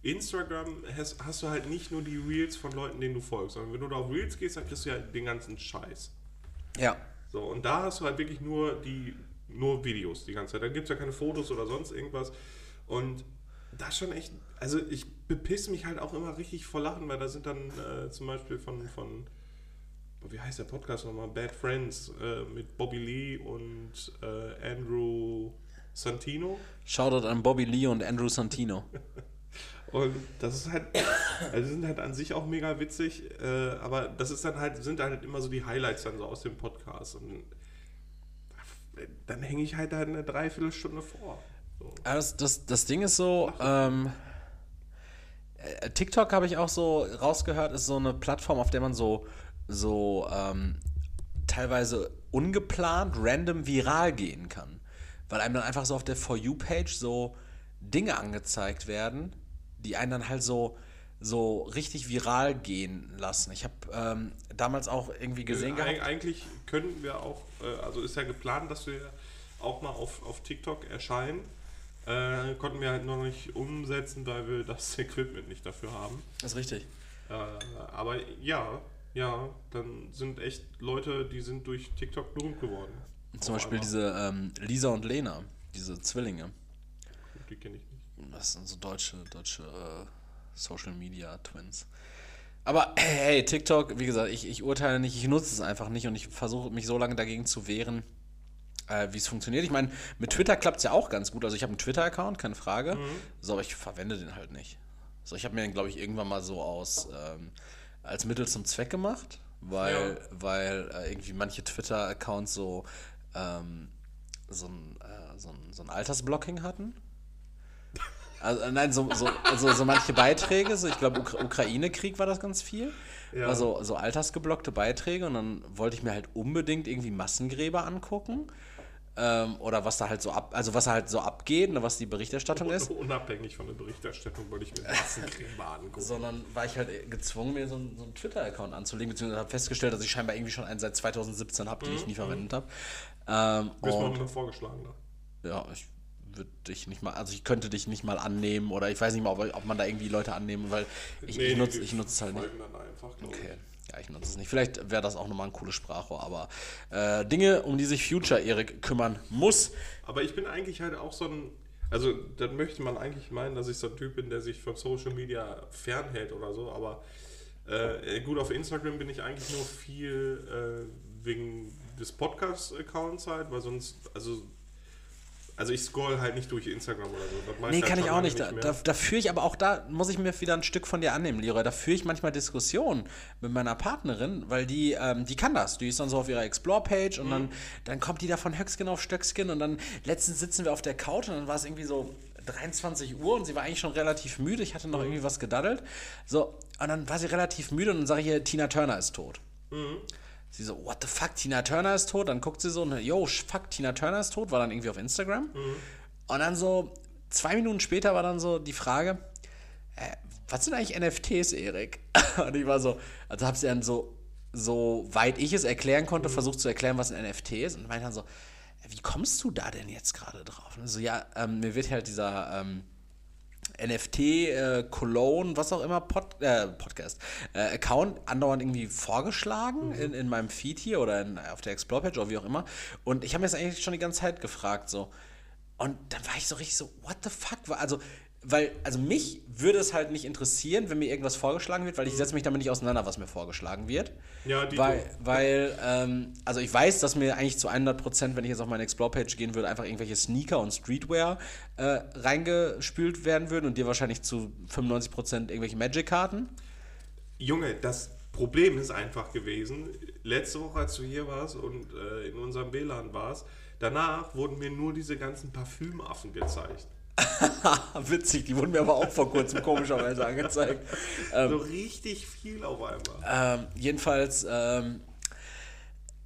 Instagram hast, hast du halt nicht nur die Reels von Leuten, denen du folgst, sondern wenn du da auf Reels gehst, dann kriegst du ja den ganzen Scheiß. Ja. So, und da hast du halt wirklich nur die, nur Videos die ganze Zeit. Da gibt es ja keine Fotos oder sonst irgendwas. Und das ist schon echt, also ich bepiss mich halt auch immer richtig vor Lachen, weil da sind dann äh, zum Beispiel von, von wie heißt der Podcast nochmal? Bad Friends äh, mit Bobby Lee und äh, Andrew Santino. Shoutout an Bobby Lee und Andrew Santino. Und das ist halt, also sind halt an sich auch mega witzig, äh, aber das ist dann halt, sind halt immer so die Highlights dann so aus dem Podcast. Und dann hänge ich halt halt eine Dreiviertelstunde vor. So. Das, das, das Ding ist so, ähm, äh, TikTok habe ich auch so rausgehört, ist so eine Plattform, auf der man so, so ähm, teilweise ungeplant, random viral gehen kann. Weil einem dann einfach so auf der For You-Page so Dinge angezeigt werden, die einen dann halt so, so richtig viral gehen lassen. Ich habe ähm, damals auch irgendwie gesehen Eig gehabt. Eigentlich können wir auch, äh, also ist ja geplant, dass wir auch mal auf, auf TikTok erscheinen. Äh, konnten wir halt noch nicht umsetzen, weil wir das Equipment nicht dafür haben. Das ist richtig. Äh, aber ja, ja, dann sind echt Leute, die sind durch TikTok berühmt geworden. Zum Beispiel einmal. diese ähm, Lisa und Lena, diese Zwillinge. Die kenne ich nicht. Das sind so deutsche, deutsche äh, Social Media Twins. Aber hey, TikTok, wie gesagt, ich, ich urteile nicht, ich nutze es einfach nicht und ich versuche mich so lange dagegen zu wehren, äh, wie es funktioniert. Ich meine, mit Twitter klappt es ja auch ganz gut. Also ich habe einen Twitter-Account, keine Frage. So, aber ich verwende den halt nicht. So, ich habe mir den, glaube ich, irgendwann mal so aus ähm, als Mittel zum Zweck gemacht, weil, weil äh, irgendwie manche Twitter-Accounts so, ähm, so, ein, äh, so, ein, so ein Altersblocking hatten. Also, äh, nein, so, so, also, so manche Beiträge, so ich glaube, Ukra Ukraine-Krieg war das ganz viel. Ja. Also so altersgeblockte Beiträge und dann wollte ich mir halt unbedingt irgendwie Massengräber angucken. Ähm, oder was da halt so ab, also was halt so abgeht, ne, was die Berichterstattung ist. Unabhängig von der Berichterstattung wollte ich mir Massencreme angucken. Sondern war ich halt gezwungen, mir so einen, so einen Twitter-Account anzulegen, beziehungsweise habe festgestellt, dass ich scheinbar irgendwie schon einen seit 2017 habe, den ich nie verwendet habe. Ähm, Bist mal noch vorgeschlagen. Ne? ja, ich würde dich nicht mal, also ich könnte dich nicht mal annehmen oder ich weiß nicht mal, ob, ob man da irgendwie Leute annehmen, weil ich, nutze ich nutze es halt nicht. dann einfach, glaub ich. Ja, ich nutze es nicht. Vielleicht wäre das auch nochmal ein cooles Sprachrohr, aber äh, Dinge, um die sich Future Erik kümmern muss. Aber ich bin eigentlich halt auch so ein. Also, dann möchte man eigentlich meinen, dass ich so ein Typ bin, der sich von Social Media fernhält oder so. Aber äh, gut, auf Instagram bin ich eigentlich nur viel äh, wegen des Podcast-Accounts halt, weil sonst. Also, also ich scroll halt nicht durch Instagram oder so. Nee, halt kann ich auch lange nicht. Da, da, führe ich aber auch, da muss ich mir wieder ein Stück von dir annehmen, Leroy. Da führe ich manchmal Diskussionen mit meiner Partnerin, weil die, ähm, die kann das. Die ist dann so auf ihrer Explore-Page und dann, dann kommt die da von Höckskin auf Stöckskin und dann letztens sitzen wir auf der Couch und dann war es irgendwie so 23 Uhr und sie war eigentlich schon relativ müde. Ich hatte noch irgendwie was gedaddelt. So, und dann war sie relativ müde und dann sage ich ihr, Tina Turner ist tot. Sie so, what the fuck, Tina Turner ist tot? Dann guckt sie so, und, yo, fuck, Tina Turner ist tot, war dann irgendwie auf Instagram. Und dann so, zwei Minuten später war dann so die Frage, äh, was sind eigentlich NFTs, Erik? Und ich war so, also hab sie dann so, so weit ich es erklären konnte, versucht zu erklären, was ein NFT ist. Und meinte dann so, äh, wie kommst du da denn jetzt gerade drauf? Und so, ja, ähm, mir wird halt dieser, ähm, NFT, äh, Cologne, was auch immer, Pod, äh, Podcast, äh, Account andauernd irgendwie vorgeschlagen in, in meinem Feed hier oder in, auf der Explore-Page oder wie auch immer. Und ich habe mir das eigentlich schon die ganze Zeit gefragt, so. Und dann war ich so richtig so, what the fuck? Also, weil, also mich würde es halt nicht interessieren, wenn mir irgendwas vorgeschlagen wird, weil ich setze mich damit nicht auseinander, was mir vorgeschlagen wird. Ja, die Weil, weil ähm, also ich weiß, dass mir eigentlich zu 100%, wenn ich jetzt auf meine Explore-Page gehen würde, einfach irgendwelche Sneaker und Streetwear äh, reingespült werden würden und dir wahrscheinlich zu 95% irgendwelche Magic-Karten. Junge, das Problem ist einfach gewesen, letzte Woche, als du hier warst und äh, in unserem WLAN warst, danach wurden mir nur diese ganzen Parfümaffen gezeigt. Witzig, die wurden mir aber auch vor kurzem komischerweise angezeigt. so richtig viel auf einmal. Ähm, jedenfalls, ähm,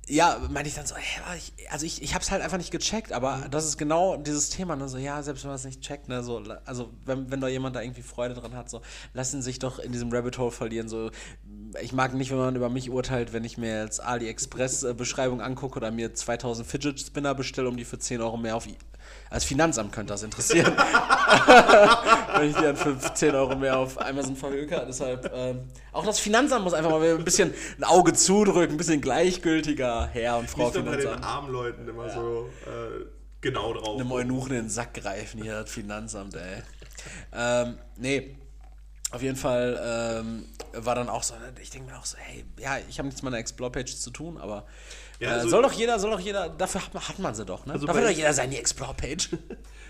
ja, meinte ich dann so, aber ich, also ich, ich habe es halt einfach nicht gecheckt, aber das ist genau dieses Thema, ne, so, ja, selbst wenn man es nicht checkt, ne, so, also wenn, wenn da jemand da irgendwie Freude dran hat, so, lassen sich doch in diesem Rabbit Hole verlieren, so, ich mag nicht, wenn man über mich urteilt, wenn ich mir jetzt AliExpress-Beschreibung angucke oder mir 2000 Fidget Spinner bestelle, um die für 10 Euro mehr auf, als Finanzamt könnte das interessieren. wenn ich die dann für 10 Euro mehr auf Amazon verhöker. Deshalb, ähm, auch das Finanzamt muss einfach mal ein bisschen ein Auge zudrücken, ein bisschen gleichgültiger Herr und Frau Nicht nur bei den Finanzamt. armen Leuten immer so äh, genau drauf. Eine Eunuchen in den Sack greifen hier, das Finanzamt, ey. Ähm, nee. Auf jeden Fall ähm, war dann auch so, ich denke mir auch so, hey, ja, ich habe nichts mit meiner Explore-Page zu tun, aber Ja, äh, also- soll doch jeder, soll doch jeder, dafür hat man, hat man sie doch, ne? Also dafür hat doch jeder seine Explore-Page.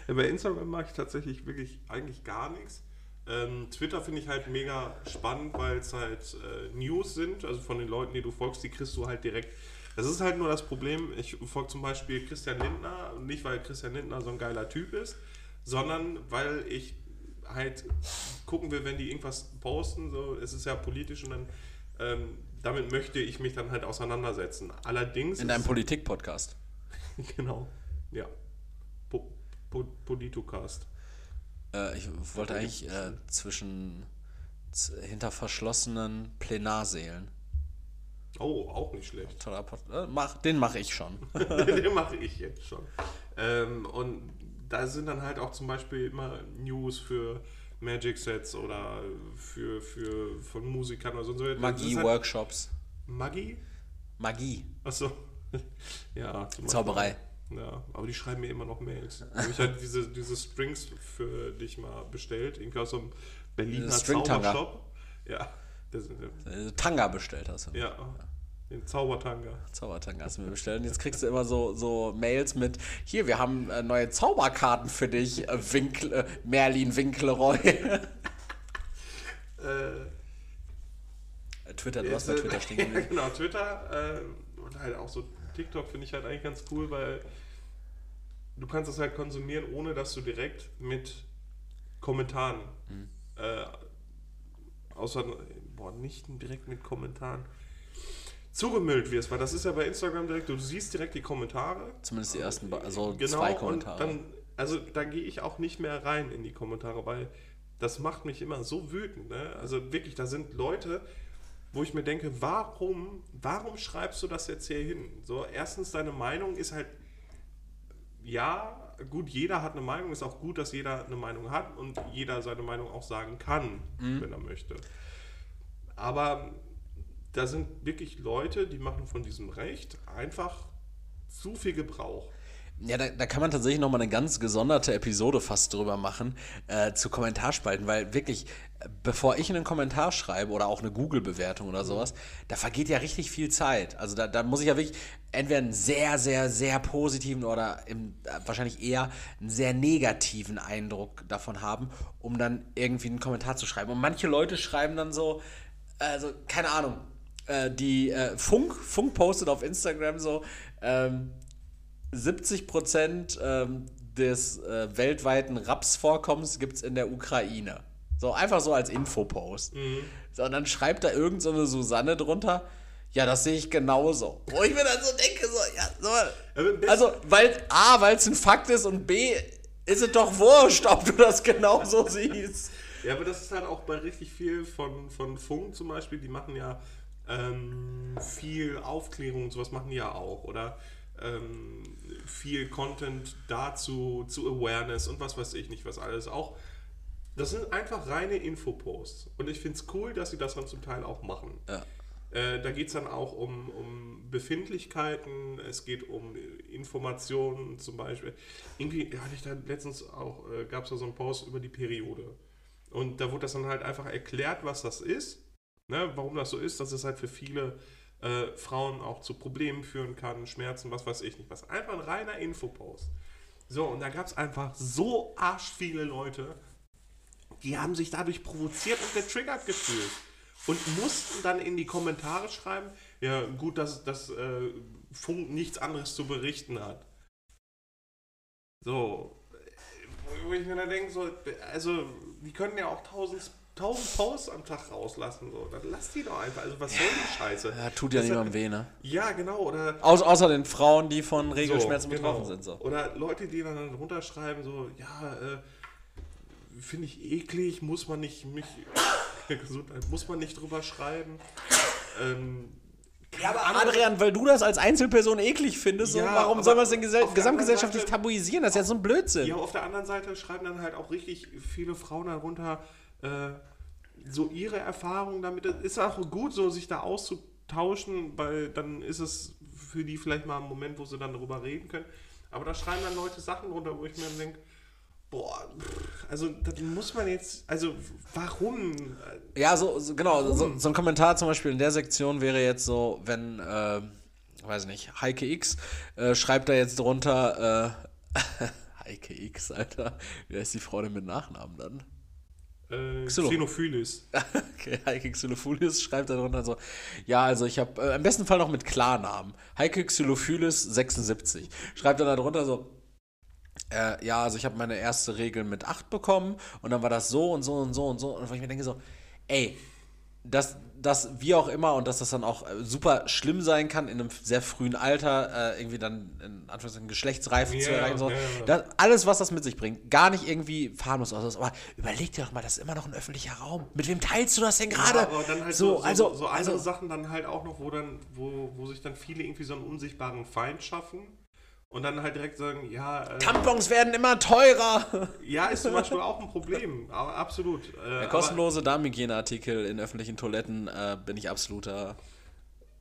Ja, bei Instagram mache ich tatsächlich wirklich eigentlich gar nichts. Ähm, Twitter finde ich halt mega spannend, weil es halt äh, News sind, also von den Leuten, die du folgst, die kriegst du halt direkt. Das ist halt nur das Problem, ich folge zum Beispiel Christian Lindner, nicht weil Christian Lindner so ein geiler Typ ist, sondern weil ich halt gucken will, wenn die irgendwas posten, so, es ist ja politisch und dann ähm, damit möchte ich mich dann halt auseinandersetzen. Allerdings In deinem Politik-Podcast. genau, ja. Po, po, Politocast. Äh, ich wollte eigentlich äh, zwischen hinter verschlossenen Plenarsälen. Oh, auch nicht schlecht. Toller Pod äh, mach, den mache ich schon. Den mache ich jetzt schon. Ähm, und da sind dann halt auch zum Beispiel immer News für Magic Sets oder für, für von Musikern oder so. Halt- Magie-Workshops. Magie? Magie. Achso. ja. Zauberei. Ja, aber die schreiben mir immer noch Mails. Habe ich halt diese, diese Strings für dich mal bestellt. Irgendwie aus einem Berliner. Zaubershop. Ja, das sind, Äh, Tanga bestellt hast du. ja, den Zaubertanga. Zaubertanga hast du mir bestellt. Und jetzt kriegst du immer so, so Mails mit, hier, wir haben äh, neue Zauberkarten für dich, äh, Winkl, äh, Merlin Winkleroy. Äh, Twitter, du hast bei Twitter stehen ja, geblieben. genau, Twitter äh, und halt auch so TikTok finde ich halt eigentlich ganz cool, weil du kannst das halt konsumieren, ohne dass du direkt mit Kommentaren, Mhm. äh, außer, boah, nicht direkt mit Kommentaren, zugemüllt wirst, weil das ist ja bei Instagram direkt, du siehst direkt die Kommentare. Zumindest die ersten, also Genau, zwei Kommentare. Dann, also da gehe ich auch nicht mehr rein in die Kommentare, weil das macht mich immer so wütend. Ne? Also wirklich, da sind Leute, wo ich mir denke, warum, warum schreibst du das jetzt hier hin? So, erstens, deine Meinung ist halt, ja, gut, jeder hat eine Meinung, ist auch gut, dass jeder eine Meinung hat und jeder seine Meinung auch sagen kann, wenn er möchte. Aber da sind wirklich Leute, die machen von diesem Recht einfach zu viel Gebrauch. Ja, da, da kann man tatsächlich nochmal eine ganz gesonderte Episode fast drüber machen, äh, zu Kommentarspalten, weil wirklich, bevor ich einen Kommentar schreibe oder auch eine Google-Bewertung oder sowas, da vergeht ja richtig viel Zeit. Also da, da muss ich ja wirklich entweder einen sehr, sehr, sehr positiven oder im, äh, wahrscheinlich eher einen sehr negativen Eindruck davon haben, um dann irgendwie einen Kommentar zu schreiben. Und manche Leute schreiben dann so, also keine Ahnung, äh, die äh, Funk, Funk postet auf Instagram so, ähm, 70 Prozent ähm, des äh, weltweiten Rapsvorkommens gibt es in der Ukraine. So, einfach so als Infopost. So, und dann schreibt da irgend so eine Susanne drunter, ja, das sehe ich genauso. Wo ich mir dann so denke, so, ja, so, also, weil A, weil es ein Fakt ist und B, ist es doch wurscht, ob du das genauso siehst. Ja, aber das ist halt auch bei richtig viel von, von Funk zum Beispiel, die machen ja ähm, viel Aufklärung und sowas machen die ja auch. Oder ähm, viel Content dazu, zu Awareness und was weiß ich nicht, was alles auch. Das sind einfach reine Infoposts. Und ich finde es cool, dass sie das dann zum Teil auch machen. Ja. Äh, da geht es dann auch um, um Befindlichkeiten, es geht um Informationen zum Beispiel. Irgendwie hatte ich da letztens auch, äh, gab es da so einen Post über die Periode. Und da wurde das dann halt einfach erklärt, was das ist, ne, warum das so ist, dass es halt für viele äh, Frauen auch zu Problemen führen kann, Schmerzen, was weiß ich nicht was. Einfach ein reiner Infopost. So, und da gab es einfach so arsch viele Leute, die haben sich dadurch provoziert und getriggert gefühlt. Und mussten dann in die Kommentare schreiben, ja gut, dass, dass äh, Funk nichts anderes zu berichten hat. So, wo- wo ich mir dann denke, so, also die können ja auch tausend, tausend Posts am Tag rauslassen. So. Dann lass die doch einfach. Also was soll die Scheiße? Ja, tut ja niemandem weh, ne? Ja, genau. Oder Au außer den Frauen, die von Regelschmerzen so, betroffen genau. sind. So. Oder Leute, die dann runterschreiben, so, ja, äh, finde ich eklig, muss man nicht mich Gesundheit, muss man nicht drüber schreiben. Ähm, Ja, aber Adrian, weil du das als Einzelperson eklig findest, so, Ja, warum soll man es denn gesamtgesellschaftlich Seite- tabuisieren? Das ist ja so ein Blödsinn. ja, auf der anderen Seite schreiben dann halt auch richtig viele Frauen darunter äh, so ihre Erfahrungen damit. Ist auch gut, so sich da auszutauschen, weil dann ist es für die vielleicht mal ein Moment, wo sie dann darüber reden können. Aber da schreiben dann Leute Sachen drunter, wo ich mir dann denke, boah, also das muss man jetzt, also warum? Ja, so, so genau, so, so, ein Kommentar zum Beispiel in der Sektion wäre jetzt so, wenn, äh, weiß nicht, Heike X äh, schreibt da jetzt drunter, äh, Heike X, Alter, wie heißt die Frau denn mit Nachnamen dann? Äh, Xenophilis. okay, Heike Xenophilis schreibt da drunter so, ja, also ich habe, äh, im besten Fall noch mit Klarnamen, Heike Xenophilis 76, schreibt dann da drunter so, äh, ja, also ich habe meine erste Regel mit 8 bekommen und dann war das so und so und so und so. Und ich mir denke so, ey, das, das wie auch immer und dass das dann auch äh, super schlimm sein kann in einem sehr frühen Alter, äh, irgendwie dann in Anführungszeichen Geschlechtsreife yeah, zu erreichen. So. Yeah. Das, alles, was das mit sich bringt, gar nicht irgendwie fahrlos aus. Aber überleg dir doch mal, das ist immer noch ein öffentlicher Raum. Mit wem teilst du das denn gerade? Ja, aber dann halt so, so, also, so andere also, Sachen dann halt auch noch, wo dann, wo, wo sich dann viele irgendwie so einen unsichtbaren Feind schaffen und dann halt direkt sagen, ja. Äh, Tampons werden immer teurer. Ja, ist zum Beispiel auch ein Problem. Aber absolut. Äh, ja, kostenlose Darmhygieneartikel in öffentlichen Toiletten äh, bin ich absoluter.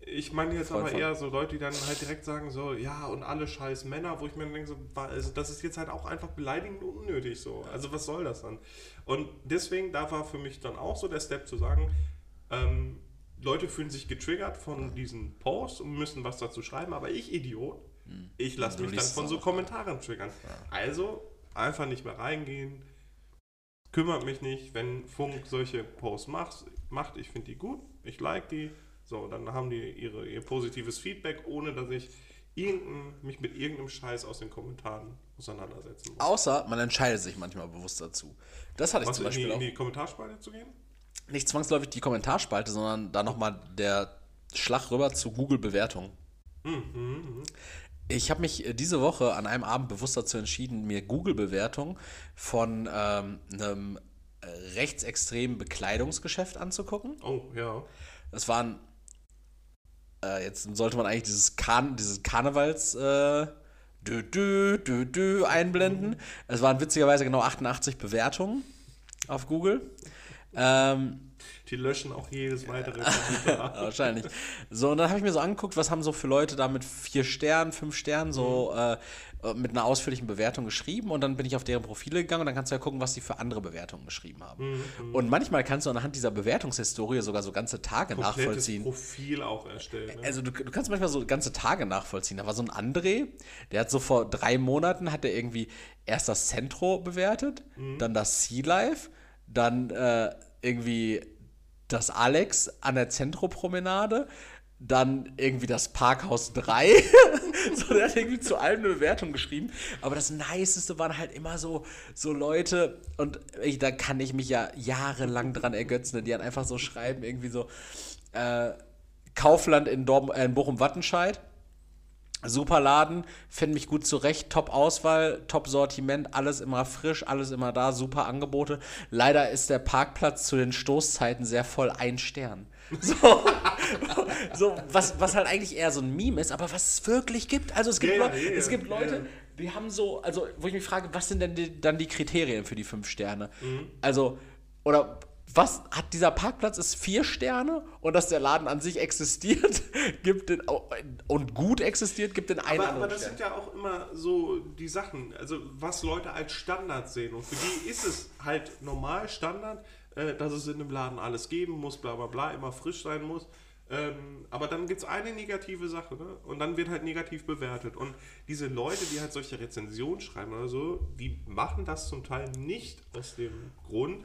Ich meine jetzt Freund aber von. eher so Leute, die dann halt direkt sagen, so, ja, und alle scheiß Männer, wo ich mir denke, so, also das ist jetzt halt auch einfach beleidigend und unnötig so. Also was soll das dann? Und deswegen, da war für mich dann auch so der Step zu sagen, ähm, Leute fühlen sich getriggert von diesen Posts und müssen was dazu schreiben, aber ich, Idiot, ich lasse mich dann von so Kommentaren triggern. Also einfach nicht mehr reingehen. Kümmert mich nicht, wenn Funk solche Posts macht. macht ich finde die gut, ich like die. So, dann haben die ihre, ihr positives Feedback, ohne dass ich mich mit irgendeinem Scheiß aus den Kommentaren auseinandersetzen muss. Außer man entscheidet sich manchmal bewusst dazu. Das hatte ich Was, zum Beispiel in die, auch. in die Kommentarspalte zu gehen? Nicht zwangsläufig die Kommentarspalte, sondern da nochmal der Schlag rüber zu Google-Bewertungen. Mhm, mh, mh. Ich habe mich äh, diese Woche an einem Abend bewusst dazu entschieden, mir Google-Bewertungen von ähm, einem äh, rechtsextremen Bekleidungsgeschäft anzugucken. Oh, ja. Das waren, äh, jetzt sollte man eigentlich dieses, Karn dieses Karnevals äh, dü, dü, dü, dü, einblenden. Mhm. Es waren witzigerweise genau 88 Bewertungen auf Google. Ähm, die löschen auch jedes weitere Wahrscheinlich. So, und dann habe ich mir so angeguckt, was haben so für Leute da mit vier Sternen, fünf Sternen so mhm. äh, mit einer ausführlichen Bewertung geschrieben und dann bin ich auf deren Profile gegangen und dann kannst du ja gucken, was die für andere Bewertungen geschrieben haben. Mhm. mhm. Und manchmal kannst du anhand dieser Bewertungshistorie sogar so ganze Tage Komplettes nachvollziehen. Profil auch erstellen. Ne? Also du, du, kannst manchmal so ganze Tage nachvollziehen. Da war so ein André, der hat so vor drei Monaten hat er irgendwie erst das Centro bewertet, mhm. dann das Sea Life, dann äh, irgendwie das Alex an der Zentropromenade, dann irgendwie das Parkhaus 3. so, der hat irgendwie zu allem eine Bewertung geschrieben. Aber das Niceste waren halt immer so, so Leute, und ich, da kann ich mich ja jahrelang dran ergötzen, die dann einfach so schreiben, irgendwie so, äh, Kaufland in, äh, in Bochum-Wattenscheid Super Laden, finde mich gut zurecht, top Auswahl, top Sortiment, alles immer frisch, alles immer da, super Angebote. Leider ist der Parkplatz zu den Stoßzeiten sehr voll ein Stern. So, so was, was halt eigentlich eher so ein Meme ist, aber was es wirklich gibt. Also es gibt, yeah, yeah, es gibt Leute, yeah. die haben so, also wo ich mich frage, was sind denn die, dann die Kriterien für die fünf Sterne? Mhm. Also, oder was hat dieser Parkplatz ist vier Sterne und dass der Laden an sich existiert, gibt den und gut existiert, gibt den einen aber, aber das Stern. sind ja auch immer so die Sachen, also was Leute als Standard sehen und für die ist es halt normal Standard, äh, dass es in einem Laden alles geben muss, bla bla bla, immer frisch sein muss. Ähm, aber dann gibt es eine negative Sache ne? und dann wird halt negativ bewertet. Und diese Leute, die halt solche Rezensionen schreiben oder so, die machen das zum Teil nicht aus dem Grund,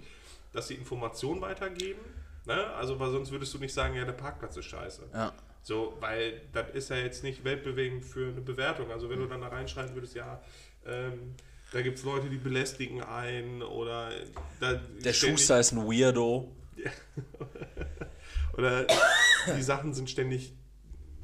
dass sie Informationen weitergeben. Ne? Also, weil sonst würdest du nicht sagen, ja, der Parkplatz ist scheiße. Ja. So, weil das ist ja jetzt nicht weltbewegend für eine Bewertung. Also, wenn du dann da reinschreiben würdest, ja, ähm, da gibt es Leute, die belästigen einen oder. der Schuster ist ein Weirdo. oder die Sachen sind ständig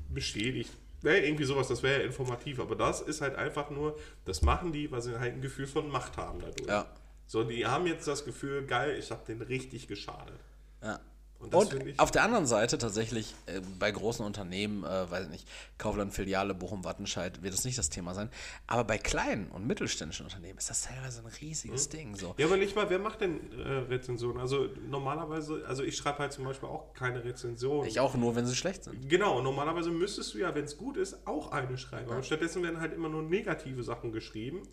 bestätigt. Ne, irgendwie sowas, das wäre ja informativ. Aber das ist halt einfach nur, das machen die, weil sie halt ein Gefühl von Macht haben dadurch. Ja. So, die haben jetzt das Gefühl, geil, ich habe den richtig geschadet. Ja. Und, und auf der anderen Seite tatsächlich äh, bei großen Unternehmen, äh, weiß ich nicht, Kaufland, Filiale, Bochum, Wattenscheid, wird das nicht das Thema sein. Aber bei kleinen und mittelständischen Unternehmen ist das teilweise ein riesiges mhm. Ding. So. Ja, aber nicht mal, wer macht denn äh, Rezensionen? Also normalerweise, also ich schreibe halt zum Beispiel auch keine Rezensionen. Ich auch nur, wenn sie schlecht sind. Genau, normalerweise müsstest du ja, wenn es gut ist, auch eine schreiben. Ja. Aber stattdessen werden halt immer nur negative Sachen geschrieben.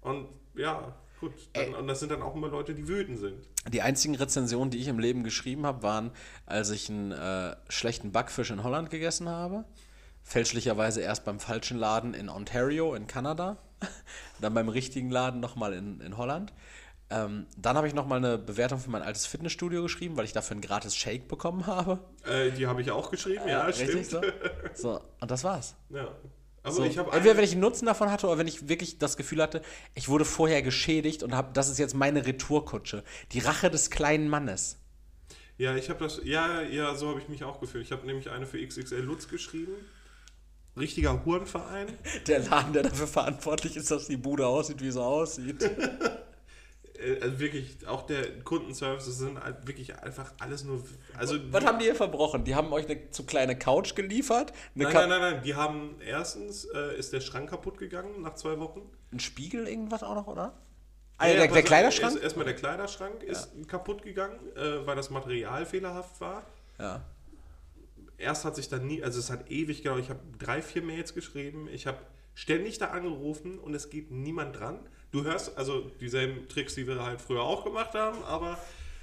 Und ja, Gut, dann, und das sind dann auch immer Leute, die wütend sind. Die einzigen Rezensionen, die ich im Leben geschrieben habe, waren, als ich einen äh, schlechten Backfisch in Holland gegessen habe. Fälschlicherweise erst beim falschen Laden in Ontario in Kanada, dann beim richtigen Laden nochmal in, in Holland. Ähm, dann habe ich nochmal eine Bewertung für mein altes Fitnessstudio geschrieben, weil ich dafür einen gratis Shake bekommen habe. Äh, die habe ich auch geschrieben, ja, Richtig stimmt. So? so, und das war's. Ja. Also So, ich habe entweder wenn ich einen Nutzen davon hatte oder wenn ich wirklich das Gefühl hatte, ich wurde vorher geschädigt und habe, das ist jetzt meine Retourkutsche. Die Rache des kleinen Mannes. Ja, ich habe das. Ja, ja, so habe ich mich auch gefühlt. Ich habe nämlich eine für XXL Lutz geschrieben. Richtiger Hurenverein. Der Laden, der dafür verantwortlich ist, dass die Bude aussieht, wie sie aussieht. Äh, Also wirklich, auch der Kundenservice, das sind halt wirklich einfach alles nur. Also Was haben die hier verbrochen? Die haben euch eine zu kleine Couch geliefert, Nein, Ka nein, nein, nein. Die haben erstens äh, ist der Schrank kaputt gegangen nach zwei Wochen. ein Spiegel, irgendwas auch noch, oder? Ah, Ja, der, der Kleiderschrank? Erst, erstmal der Kleiderschrank ist kaputt gegangen, äh, weil das Material fehlerhaft war. Ja. Erst hat sich dann nie, also es hat ewig gedauert. Ich habe drei, vier Mails geschrieben. Ich habe ständig da angerufen und es geht niemand dran. Du hörst also dieselben Tricks, die wir halt früher auch gemacht haben, aber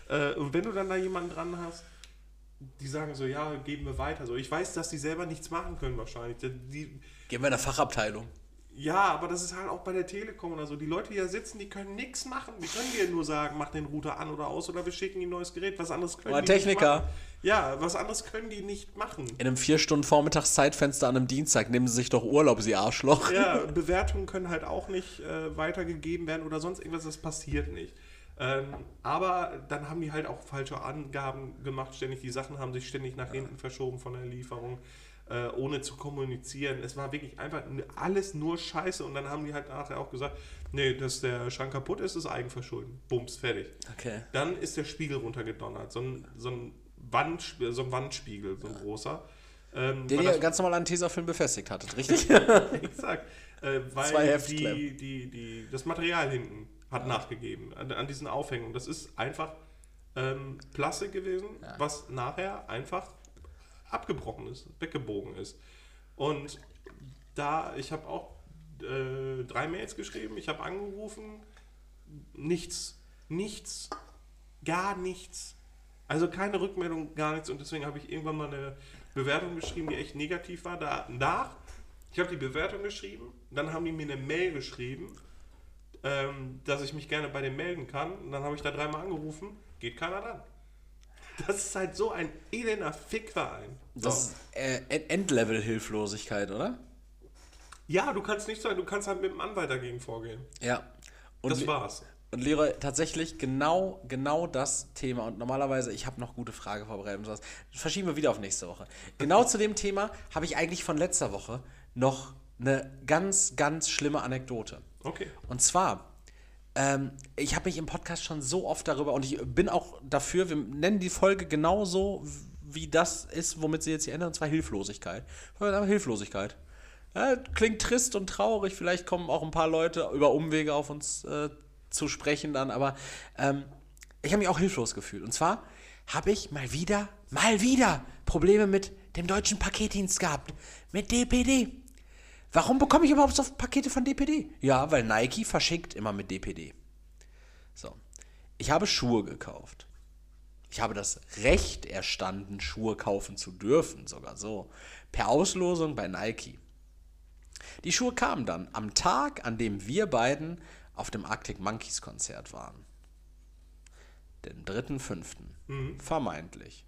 äh, wenn du dann da jemanden dran hast, die sagen so, ja, geben wir weiter. So, ich weiß, dass die selber nichts machen können wahrscheinlich. Die, die, Gehen wir in der Fachabteilung. Ja, aber das ist halt auch bei der Telekom oder so. Die Leute, die da sitzen, die können nichts machen. Die können dir nur sagen, mach den Router an oder aus oder wir schicken ihnen ein neues Gerät. Was anderes können Oder die Techniker. nicht machen. Ja, was anderes können die nicht machen. In einem vier Stunden Vormittagszeitfenster an einem Dienstag nehmen sie sich doch Urlaub, sie Arschloch. Ja, Bewertungen können halt auch nicht äh, weitergegeben werden oder sonst irgendwas, das passiert nicht. Ähm, aber dann haben die halt auch falsche Angaben gemacht, ständig die Sachen haben sich ständig nach hinten verschoben von der Lieferung, äh, ohne zu kommunizieren. Es war wirklich einfach alles nur Scheiße und dann haben die halt nachher auch gesagt, nee, dass der Schrank kaputt ist, ist Eigenverschulden. Bums, fertig. Okay. Dann ist der Spiegel runtergedonnert, so ein, so ein, Wand, so ein Wandspiegel, so ein großer. Ähm, Den ihr ganz normal an Tesafilm befestigt hattet, richtig? Exakt. Äh, weil Zwei die, Heftklemmen. die, die, das Material hinten hat nachgegeben an, an diesen Aufhängungen. Das ist einfach ähm, Plastik gewesen, was nachher einfach abgebrochen ist, weggebogen ist. Und da, ich habe auch äh, drei Mails geschrieben, ich habe angerufen, nichts, nichts, gar nichts. Also keine Rückmeldung, gar nichts. Und deswegen habe ich irgendwann mal eine Bewertung geschrieben, die echt negativ war. Danach, ich habe die Bewertung geschrieben, dann haben die mir eine Mail geschrieben, ähm, dass ich mich gerne bei dem melden kann. Und dann habe ich da dreimal angerufen, geht keiner ran. Das ist halt so ein elender Fickverein. Das So. ist äh, End- Endlevel-Hilflosigkeit, oder? Ja, du kannst nicht sagen, du kannst halt mit dem Anwalt dagegen vorgehen. Ja. Und Das war's. Und Leroy, tatsächlich genau, genau das Thema. Und normalerweise, ich habe noch gute Frage vorbereitet und sowas. Das verschieben wir wieder auf nächste Woche. Genau zu dem Thema habe ich eigentlich von letzter Woche noch eine ganz, ganz schlimme Anekdote. Okay. Und zwar, ähm, ich habe mich im Podcast schon so oft darüber und ich bin auch dafür, wir nennen die Folge genauso, wie das ist, womit sie jetzt hier endet, und zwar Hilflosigkeit. Hilflosigkeit. Ja, klingt trist und traurig, vielleicht kommen auch ein paar Leute über Umwege auf uns äh, zu sprechen dann, aber ähm, ich habe mich auch hilflos gefühlt. Und zwar habe ich mal wieder, mal wieder Probleme mit dem deutschen Paketdienst gehabt, mit DPD. Warum bekomme ich überhaupt so Pakete von DPD? Ja, weil Nike verschickt immer mit DPD. So. Ich habe Schuhe gekauft. Ich habe das Recht erstanden, Schuhe kaufen zu dürfen, sogar so. Per Auslosung bei Nike. Die Schuhe kamen dann am Tag, an dem wir beiden auf dem Arctic Monkeys Konzert waren. Den 3.5. Vermeintlich.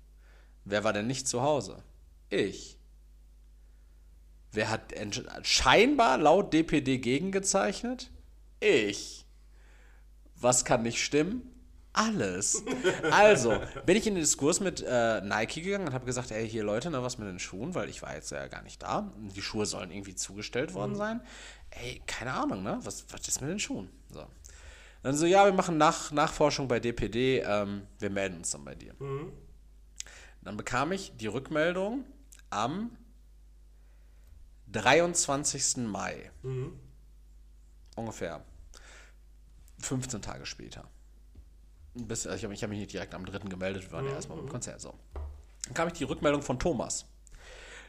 Wer war denn nicht zu Hause? Ich. Wer hat scheinbar laut DPD gegengezeichnet? Ich. Was kann nicht stimmen? Alles. Also, bin ich in den Diskurs mit äh, Nike gegangen und habe gesagt, ey, hier Leute, ne, was mit den Schuhen, weil ich war jetzt ja gar nicht da. Die Schuhe sollen irgendwie zugestellt worden sein. Ey, keine Ahnung, ne? Was, was ist mit den Schuhen? So. Dann so, ja, wir machen Nach Nachforschung bei DPD, ähm, wir melden uns dann bei dir. Dann bekam ich die Rückmeldung am 23. Mai. Ungefähr 15 Tage später. Bis, also ich habe hab mich nicht direkt am 3. gemeldet, wir waren ja erstmal beim Konzert. So. Dann kam ich die Rückmeldung von Thomas.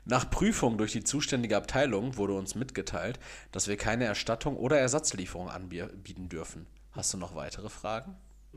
Nach Prüfung durch die zuständige Abteilung wurde uns mitgeteilt, dass wir keine Erstattung oder Ersatzlieferung anbieten dürfen. Hast du noch weitere Fragen?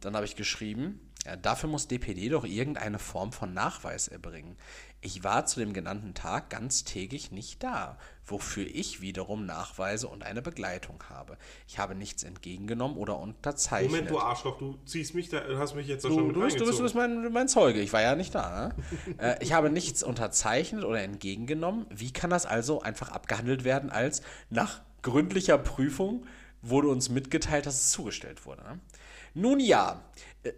Dann habe ich geschrieben, ja, dafür muss DPD doch irgendeine Form von Nachweis erbringen. Ich war zu dem genannten Tag ganztägig nicht da, wofür ich wiederum Nachweise und eine Begleitung habe. Ich habe nichts entgegengenommen oder unterzeichnet. Moment, du Arschloch, du ziehst mich da, hast mich jetzt da Du, schon mit du, bist, du, bist, du bist mein, mein Zeuge, ich war ja nicht da. Ne? äh, ich habe nichts unterzeichnet oder entgegengenommen. Wie kann das also einfach abgehandelt werden, als nach gründlicher Prüfung wurde uns mitgeteilt, dass es zugestellt wurde? Ne? Nun ja, äh,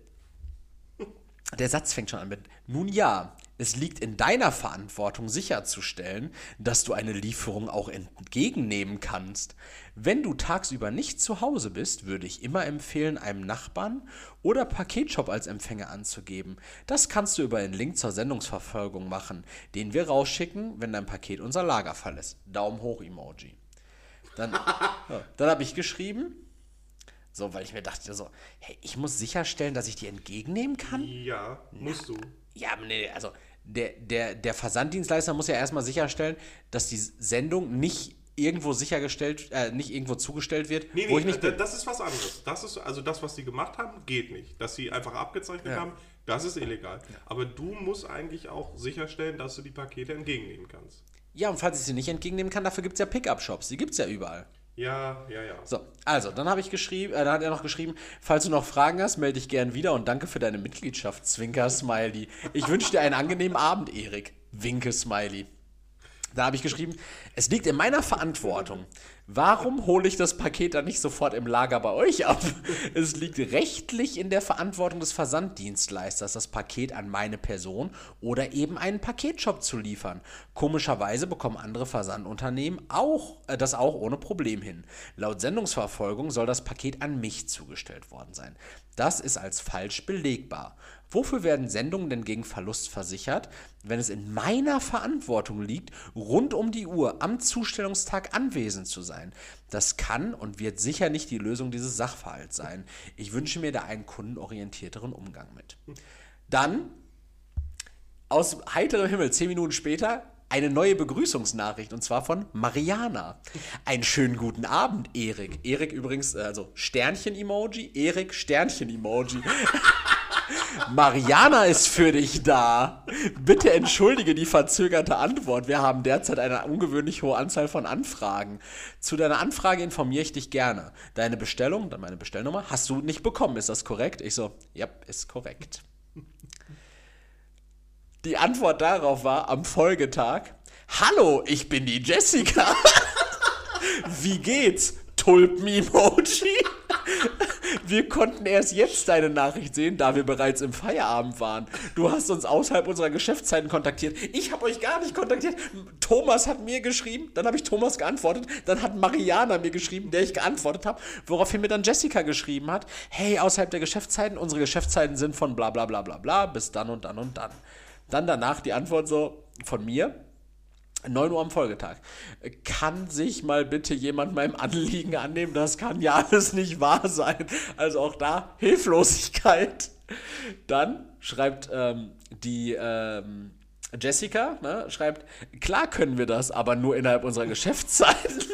der Satz fängt schon an mit Nun ja, es liegt in deiner Verantwortung sicherzustellen, dass du eine Lieferung auch entgegennehmen kannst. Wenn du tagsüber nicht zu Hause bist, würde ich immer empfehlen, einem Nachbarn oder Paketshop als Empfänger anzugeben. Das kannst du über den Link zur Sendungsverfolgung machen, den wir rausschicken, wenn dein Paket unser Lager verlässt. Daumen hoch Emoji. Dann, ja, dann habe ich geschrieben, so, weil ich mir dachte, so, hey, ich muss sicherstellen, dass ich die entgegennehmen kann. Ja, musst du. Ja, nee, also der, der, der Versanddienstleister muss ja erstmal sicherstellen, dass die Sendung nicht irgendwo sichergestellt, äh, nicht irgendwo zugestellt wird, Nee, wo nee, ich nicht das ist was anderes. Das ist, also das, was sie gemacht haben, geht nicht. Dass sie einfach abgezeichnet Ja. haben, das ist illegal. Aber du musst eigentlich auch sicherstellen, dass du die Pakete entgegennehmen kannst. Ja, und falls ich sie nicht entgegennehmen kann, dafür gibt es ja Pickup-Shops. Die gibt es ja überall. Ja, ja, ja. So, also, dann habe ich geschrieben, äh, dann hat er noch geschrieben, falls du noch Fragen hast, melde dich gern wieder und danke für deine Mitgliedschaft, Zwinker Smiley. Ich wünsche dir einen angenehmen Abend, Erik. Winke Smiley. Da habe ich geschrieben, es liegt in meiner Verantwortung. Warum hole ich das Paket dann nicht sofort im Lager bei euch ab? Es liegt rechtlich in der Verantwortung des Versanddienstleisters, das Paket an meine Person oder eben einen Paketshop zu liefern. Komischerweise bekommen andere Versandunternehmen auch, äh, das auch ohne Problem hin. Laut Sendungsverfolgung soll das Paket an mich zugestellt worden sein. Das ist als falsch belegbar. Wofür werden Sendungen denn gegen Verlust versichert, wenn es in meiner Verantwortung liegt, rund um die Uhr am Zustellungstag anwesend zu sein? Das kann und wird sicher nicht die Lösung dieses Sachverhalts sein. Ich wünsche mir da einen kundenorientierteren Umgang mit. Dann aus heiterem Himmel, zehn Minuten später, eine neue Begrüßungsnachricht und zwar von Mariana. Einen schönen guten Abend, Erik. Erik übrigens, äh, also Sternchen-Emoji, Erik Sternchen-Emoji. Mariana ist für dich da. Bitte entschuldige die verzögerte Antwort. Wir haben derzeit eine ungewöhnlich hohe Anzahl von Anfragen. Zu deiner Anfrage informiere ich dich gerne. Deine Bestellung, dann meine Bestellnummer, hast du nicht bekommen. Ist das korrekt? Ich so, ja, ist korrekt. Die Antwort darauf war am Folgetag: Hallo, ich bin die Jessica. Wie geht's? Tulpen-Emoji. Wir konnten erst jetzt deine Nachricht sehen, da wir bereits im Feierabend waren. Du hast uns außerhalb unserer Geschäftszeiten kontaktiert. Ich habe euch gar nicht kontaktiert. Thomas hat mir geschrieben, dann habe ich Thomas geantwortet, dann hat Mariana mir geschrieben, der ich geantwortet habe, woraufhin mir dann Jessica geschrieben hat, hey, außerhalb der Geschäftszeiten, unsere Geschäftszeiten sind von bla bla bla bla bla bis dann und dann und dann. Dann danach die Antwort so von mir, 9 Uhr am Folgetag. Kann sich mal bitte jemand meinem Anliegen annehmen? Das kann ja alles nicht wahr sein. Also auch da Hilflosigkeit. Dann schreibt ähm, die ähm, Jessica, ne, schreibt, klar können wir das, aber nur innerhalb unserer Geschäftszeiten.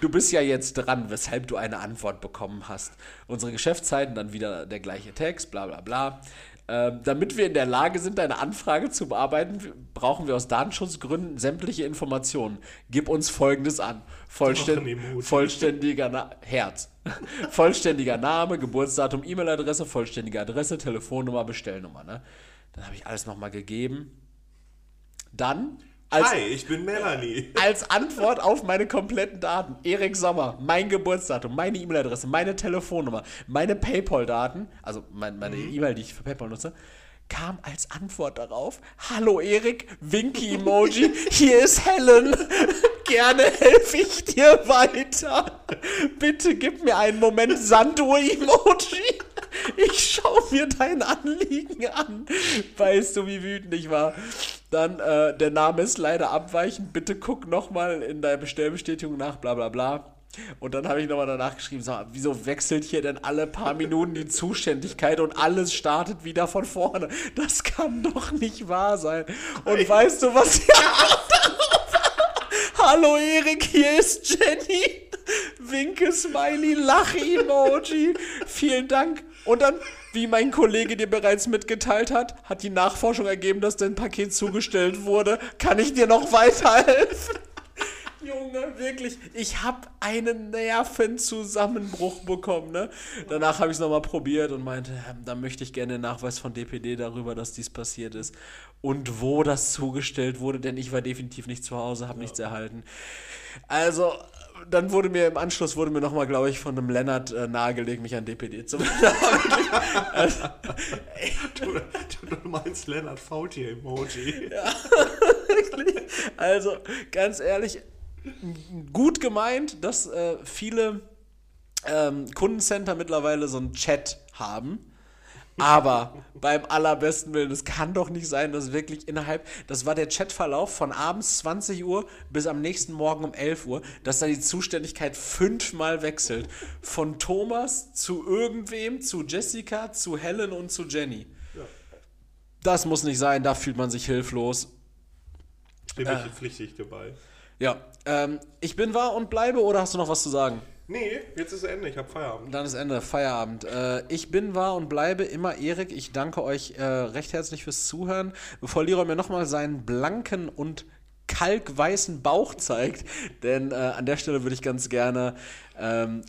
Du bist ja jetzt dran, weshalb du eine Antwort bekommen hast. Unsere Geschäftszeiten, dann wieder der gleiche Text, bla bla bla. Ähm, damit wir in der Lage sind, deine Anfrage zu bearbeiten, brauchen wir aus Datenschutzgründen sämtliche Informationen. Gib uns folgendes an. Vollständ vollständiger Na Herz. vollständiger Name, Geburtsdatum, E-Mail-Adresse, vollständige Adresse, Telefonnummer, Bestellnummer. Ne? Dann habe ich alles nochmal gegeben. Dann als, Hi, ich bin Melanie. als Antwort auf meine kompletten Daten. Erik Sommer, mein Geburtsdatum, meine E-Mail-Adresse, meine Telefonnummer, meine PayPal-Daten, also mein, meine E-Mail, die ich für PayPal nutze, kam als Antwort darauf: Hallo Erik, Winky-Emoji, hier ist Helen. Gerne helfe ich dir weiter. Bitte gib mir einen Moment Sanduhr-Emoji. Ich schaue mir dein Anliegen an. Weißt du, wie wütend ich war? Dann, äh, der Name ist leider abweichend. Bitte guck nochmal in deiner Bestellbestätigung nach, bla bla bla. Und dann habe ich nochmal danach geschrieben, mal, wieso wechselt hier denn alle paar Minuten die Zuständigkeit und alles startet wieder von vorne? Das kann doch nicht wahr sein. Und weißt du, was hier Hallo Erik, hier ist Jenny. Winke-Smiley, Lach-Emoji. Vielen Dank. Und dann, wie mein Kollege dir bereits mitgeteilt hat, hat die Nachforschung ergeben, dass dein Paket zugestellt wurde. Kann ich dir noch weiterhelfen? Junge, wirklich, ich habe einen Nervenzusammenbruch bekommen. Ne? Danach habe ich es nochmal probiert und meinte, ähm, da möchte ich gerne Nachweis von DPD darüber, dass dies passiert ist und wo das zugestellt wurde, denn ich war definitiv nicht zu Hause, habe ja. nichts erhalten. Also, dann wurde mir im Anschluss wurde mir nochmal, glaube ich, von einem Lennart äh, nahegelegt, mich an DPD zu also, du, du, meinst Lennart Faultier-Emoji. Ja, also, ganz ehrlich, gut gemeint, dass äh, viele ähm, Kundencenter mittlerweile so einen Chat haben. Aber beim allerbesten Willen, es kann doch nicht sein, dass wirklich innerhalb, das war der Chatverlauf von abends 20 Uhr bis am nächsten Morgen um 11 Uhr, dass da die Zuständigkeit fünfmal wechselt. Von Thomas zu irgendwem, zu Jessica, zu Helen und zu Jenny. Ja. Das muss nicht sein, da fühlt man sich hilflos. Stimme ich äh, pflichtig dabei. Ja, ähm, ich bin wahr und bleibe oder hast du noch was zu sagen? Nee, jetzt ist Ende, ich habe Feierabend. Dann ist Ende, Feierabend. Äh, ich bin wahr und bleibe immer Erik. Ich danke euch äh, recht herzlich fürs Zuhören. Bevor Leroy mir nochmal seinen blanken und kalkweißen Bauch zeigt, denn äh, an der Stelle würde ich ganz gerne ähm,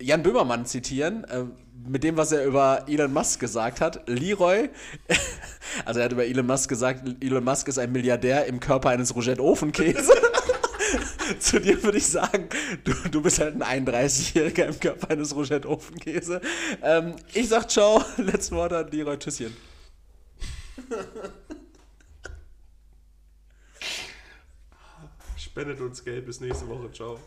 Jan Böhmermann zitieren, äh, mit dem, was er über Elon Musk gesagt hat. Leroy, also er hat über Elon Musk gesagt, Elon Musk ist ein Milliardär im Körper eines Rougette-Ofenkäse. Zu dir würde ich sagen, du, du bist halt ein 31-Jähriger im Körper eines Rougette-Ofenkäse. Ähm, ich sag ciao, letzten Worte an Leroy Tüsschen. Spendet uns Geld bis nächste Woche. Ciao.